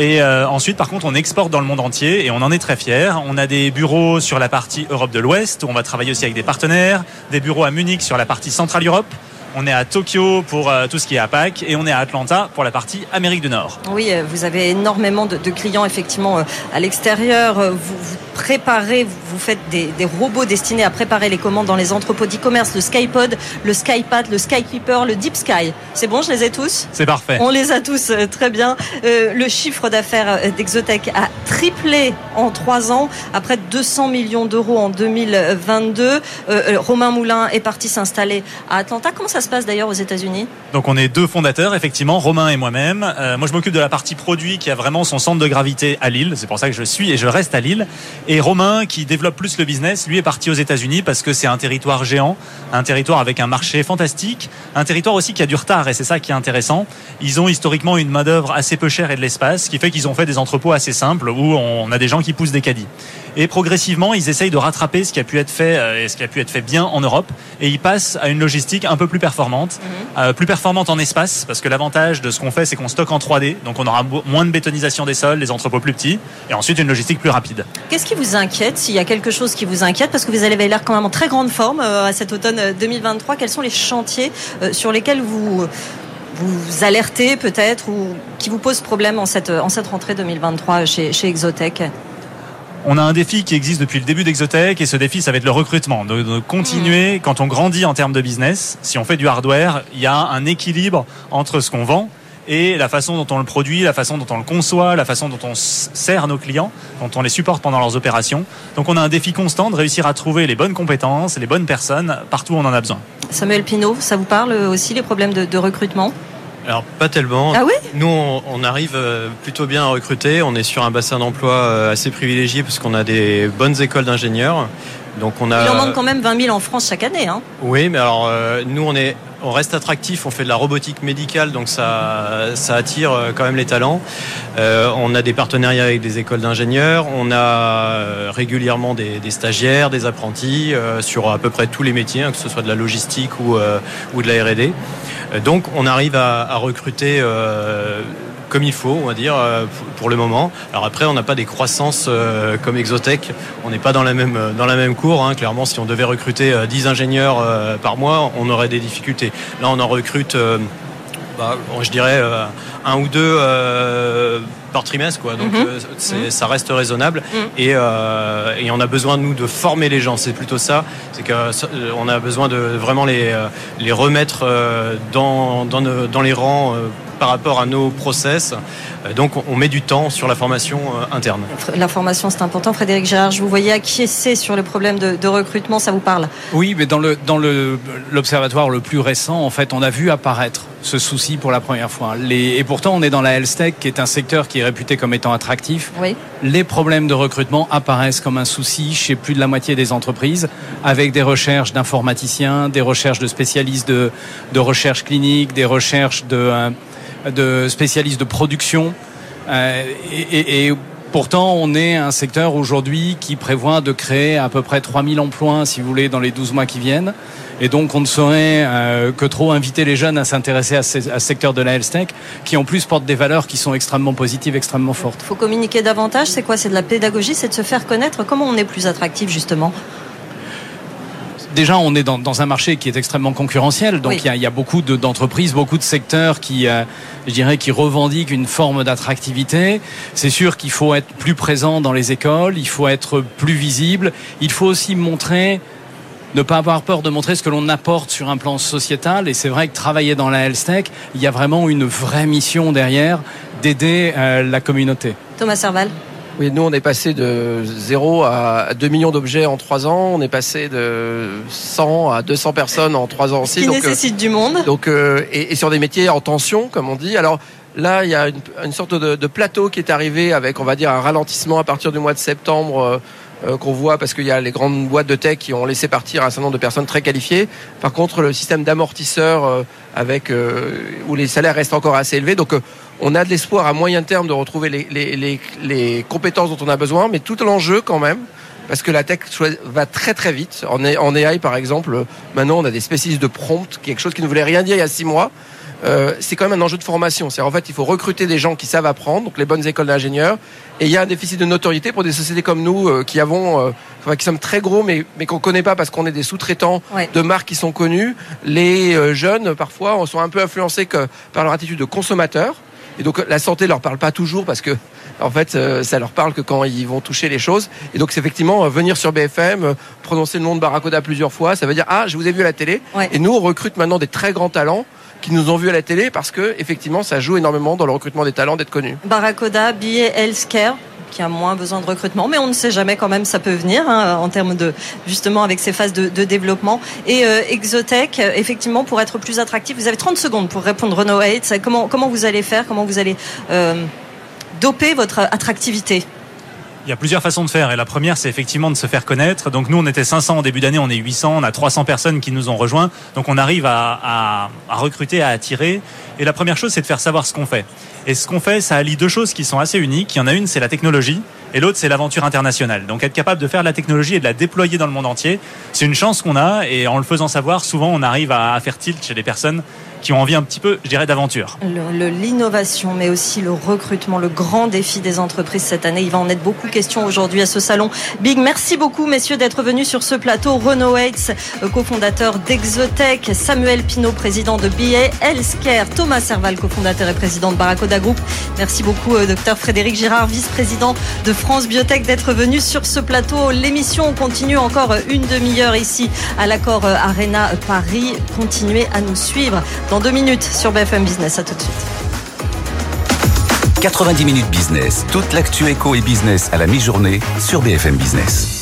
Et euh, ensuite, par contre, on exporte dans le monde entier et on en est très fiers. On a des bureaux sur la partie Europe de l'Ouest où on va travailler aussi avec des partenaires, des bureaux à Munich sur la partie Centrale Europe. On est à Tokyo pour euh, tout ce qui est APAC et on est à Atlanta pour la partie Amérique du Nord. Oui, euh, vous avez énormément de, clients effectivement à l'extérieur. Préparez, vous faites des, robots destinés à préparer les commandes dans les entrepôts d'e-commerce, le Skypod, le Skypad, le Skykeeper, le Deep Sky. C'est bon, je les ai tous? C'est parfait. On les a tous, euh, très bien. Euh, le chiffre d'affaires euh, d'Exotech a triplé en trois ans, à près de 200 millions d'euros en 2022. Romain Moulin est parti s'installer à Atlanta. Comment ça se passe d'ailleurs aux États-Unis? Donc on est deux fondateurs, effectivement, Romain et moi-même. moi je m'occupe de la partie produit qui a vraiment son centre de gravité à Lille. C'est pour ça que je suis et je reste à Lille. Et Romain, qui développe plus le business, lui est parti aux États-Unis parce que c'est un territoire géant, un territoire avec un marché fantastique, un territoire aussi qui a du retard et c'est ça qui est intéressant. Ils ont historiquement une main-d'œuvre assez peu chère et de l'espace, ce qui fait qu'ils ont fait des entrepôts assez simples où on a des gens qui poussent des caddies. Et progressivement, ils essayent de rattraper ce qui a pu être fait euh, et ce qui a pu être fait bien en Europe. Et ils passent à une logistique un peu plus performante, mhm. euh, plus performante en espace parce que l'avantage de ce qu'on fait, c'est qu'on stocke en 3D, donc on aura moins de bétonisation des sols, les entrepôts plus petits et ensuite une logistique plus rapide. Qu'est-ce qui vous inquiète S'il y a quelque chose qui vous inquiète, parce que vous avez l'air quand même en très grande forme euh, à cet automne 2023, euh, quels sont les chantiers sur lesquels vous vous alertez peut-être ou qui vous posent problème en cette, en cette rentrée 2023 chez, chez Exotech? On a un défi qui existe depuis le début d'Exotech et ce défi, ça va être le recrutement. De, continuer, mmh. quand on grandit en termes de business, si on fait du hardware, il y a un équilibre entre ce qu'on vend et la façon dont on le produit, la façon dont on le conçoit, la façon dont on sert nos clients, dont on les supporte pendant leurs opérations. Donc on a un défi constant de réussir à trouver les bonnes compétences, les bonnes personnes partout où on en a besoin. Samuel Pinault, ça vous parle aussi les problèmes de, recrutement? Alors pas tellement. Ah oui Nous on, arrive euh, plutôt bien à recruter. On est sur un bassin d'emploi euh, assez privilégié parce qu'on a des bonnes écoles d'ingénieurs. Donc on a. Il en manque quand même 20 000 en France chaque année. Hein. Oui, mais alors euh, nous on est on reste attractif, on fait de la robotique médicale, donc ça, ça attire quand même les talents. Euh, on a des partenariats avec des écoles d'ingénieurs, on a régulièrement des, stagiaires, des apprentis sur à peu près tous les métiers, hein, que ce soit de la logistique ou, ou de la R&D. Donc on arrive à, recruter comme il faut, on va dire, euh, pour le moment. Alors après, on n'a pas des croissances euh, comme Exotech. On n'est pas dans la même, dans la même cour. Hein. Clairement, si on devait recruter 10 euh, ingénieurs par mois, on aurait des difficultés. Là, on en recrute, bah, je dirais, un ou deux par trimestre, quoi. Donc Mhm. euh, Mhm. ça reste raisonnable. Et, euh, et on a besoin nous de former les gens. C'est plutôt ça. C'est ça- euh, a besoin de vraiment les les remettre dans dans les rangs. Par rapport à nos process. Euh, Donc on- met du temps sur la formation euh, interne. La formation, c'est important. Frédéric Gérard, je vous voyais acquiescer sur le problème de, de recrutement, ça vous parle? Oui, mais dans le dans le l'observatoire le plus récent, en fait, on a vu apparaître ce souci pour la première fois. Les, et pourtant, on est dans la health tech, qui est un secteur qui est réputé comme étant attractif. Oui. Les problèmes de recrutement apparaissent comme un souci chez plus de la moitié des entreprises, avec des recherches d'informaticiens, des recherches de spécialistes de, de recherche clinique, des recherches de, euh, de spécialistes de production. Euh, et, et- pourtant, on est un secteur aujourd'hui qui prévoit de créer à peu près 3000 emplois, si vous voulez, dans les 12 mois qui viennent. Et donc, on ne saurait euh, que trop inviter les jeunes à s'intéresser à ce secteur de la health tech, qui en plus porte des valeurs qui sont extrêmement positives, extrêmement fortes. Il faut communiquer davantage. C'est quoi? C'est de la pédagogie, c'est de se faire connaître? Comment on est plus attractif, justement? Déjà, on est dans, dans un marché qui est extrêmement concurrentiel. Donc, Oui. il, y a, il y a beaucoup de- d'entreprises, beaucoup de secteurs qui, euh, je dirais, qui revendiquent une forme d'attractivité. C'est sûr qu'il faut être plus présent dans les écoles, il faut être plus visible. Il faut aussi montrer ne pas avoir peur de montrer ce que l'on apporte sur un plan sociétal. Et c'est vrai que travailler dans la health tech, il y a vraiment une vraie mission derrière d'aider euh, la communauté. Thomas Serval Oui, nous, on est passé de 0 à 2 millions d'objets en 3 ans. On est passé de 100 à 200 personnes en 3 ans aussi. qui Donc, euh, nécessite du monde. donc, euh, et, et sur des métiers en tension, comme on dit. Alors là, il y a une, une sorte de, de plateau qui est arrivé avec, on va dire, un ralentissement à partir du mois de septembre. Euh, qu'on voit parce qu'il y a les grandes boîtes de tech qui ont laissé partir un certain nombre de personnes très qualifiées. Par contre, le système d'amortisseurs euh, avec euh, où les salaires restent encore assez élevés. Donc, on a de l'espoir à moyen terme de retrouver les, les, les, les compétences dont on a besoin, mais tout l'enjeu quand même. Parce que la tech va très très vite. En, AI par exemple, maintenant on a des spécialistes de prompt, quelque chose qui ne voulait rien dire il y a six mois. Euh, c'est quand même un enjeu de formation. C'est en fait il faut recruter des gens qui savent apprendre, donc les bonnes écoles d'ingénieurs. Et il y a un déficit de notoriété pour des sociétés comme nous euh, qui avons, euh, enfin, qui sommes très gros, mais mais qu'on connaît pas parce qu'on est des sous-traitants Ouais. de marques qui sont connues. Les euh, jeunes parfois sont un peu influencés que par leur attitude de consommateur. Et donc la santé leur parle pas toujours parce que en fait euh, ça leur parle que quand ils vont toucher les choses. Et donc c'est effectivement venir sur BFM, prononcer le nom de Barracoda plusieurs fois, ça veut dire ah je vous ai vu à la télé. Et nous on recrute maintenant des très grands talents qui nous ont vus à la télé parce que effectivement ça joue énormément dans le recrutement des talents d'être connus. Barracoda, billet healthcare qui a moins besoin de recrutement, mais on ne sait jamais quand même, ça peut venir hein, en termes de justement avec ces phases de, développement. Et euh, Exotech, euh, effectivement, pour être plus attractif, vous avez 30 secondes pour répondre Renault 8. Comment comment vous allez faire? Comment vous allez euh, doper votre attractivité? Il y a plusieurs façons de faire et la première c'est effectivement de se faire connaître. Donc nous on était 500 au début d'année, on est 800, on a 300 personnes qui nous ont rejoints. Donc on arrive à, à- à recruter, à attirer. Et la première chose c'est de faire savoir ce qu'on fait. Et ce qu'on fait ça allie deux choses qui sont assez uniques. Il y en a une c'est la technologie et l'autre c'est l'aventure internationale. Donc être capable de faire la technologie et de la déployer dans le monde entier, c'est une chance qu'on a et en le faisant savoir souvent on arrive à, à faire tilt chez les personnes qui ont envie un petit peu, je dirais, d'aventure. L'innovation, mais aussi le recrutement, le grand défi des entreprises cette année. Il va en être beaucoup question aujourd'hui à ce salon. Big, merci beaucoup, messieurs, d'être venus sur ce plateau. Renaud euh, cofondateur d'Exotech, Samuel Pinault, président de BA Healthcare, Thomas Serval, cofondateur et président de Barracoda Group. Merci beaucoup, euh, docteur Frédéric Girard, vice-président de France Biotech, d'être venu sur ce plateau. L'émission continue encore une demi-heure ici à l'accord euh, Arena Paris. Continuez à nous suivre dans deux minutes sur BFM Business. À tout de suite. 90 minutes business, toute l'actu éco et business à la mi-journée sur BFM Business.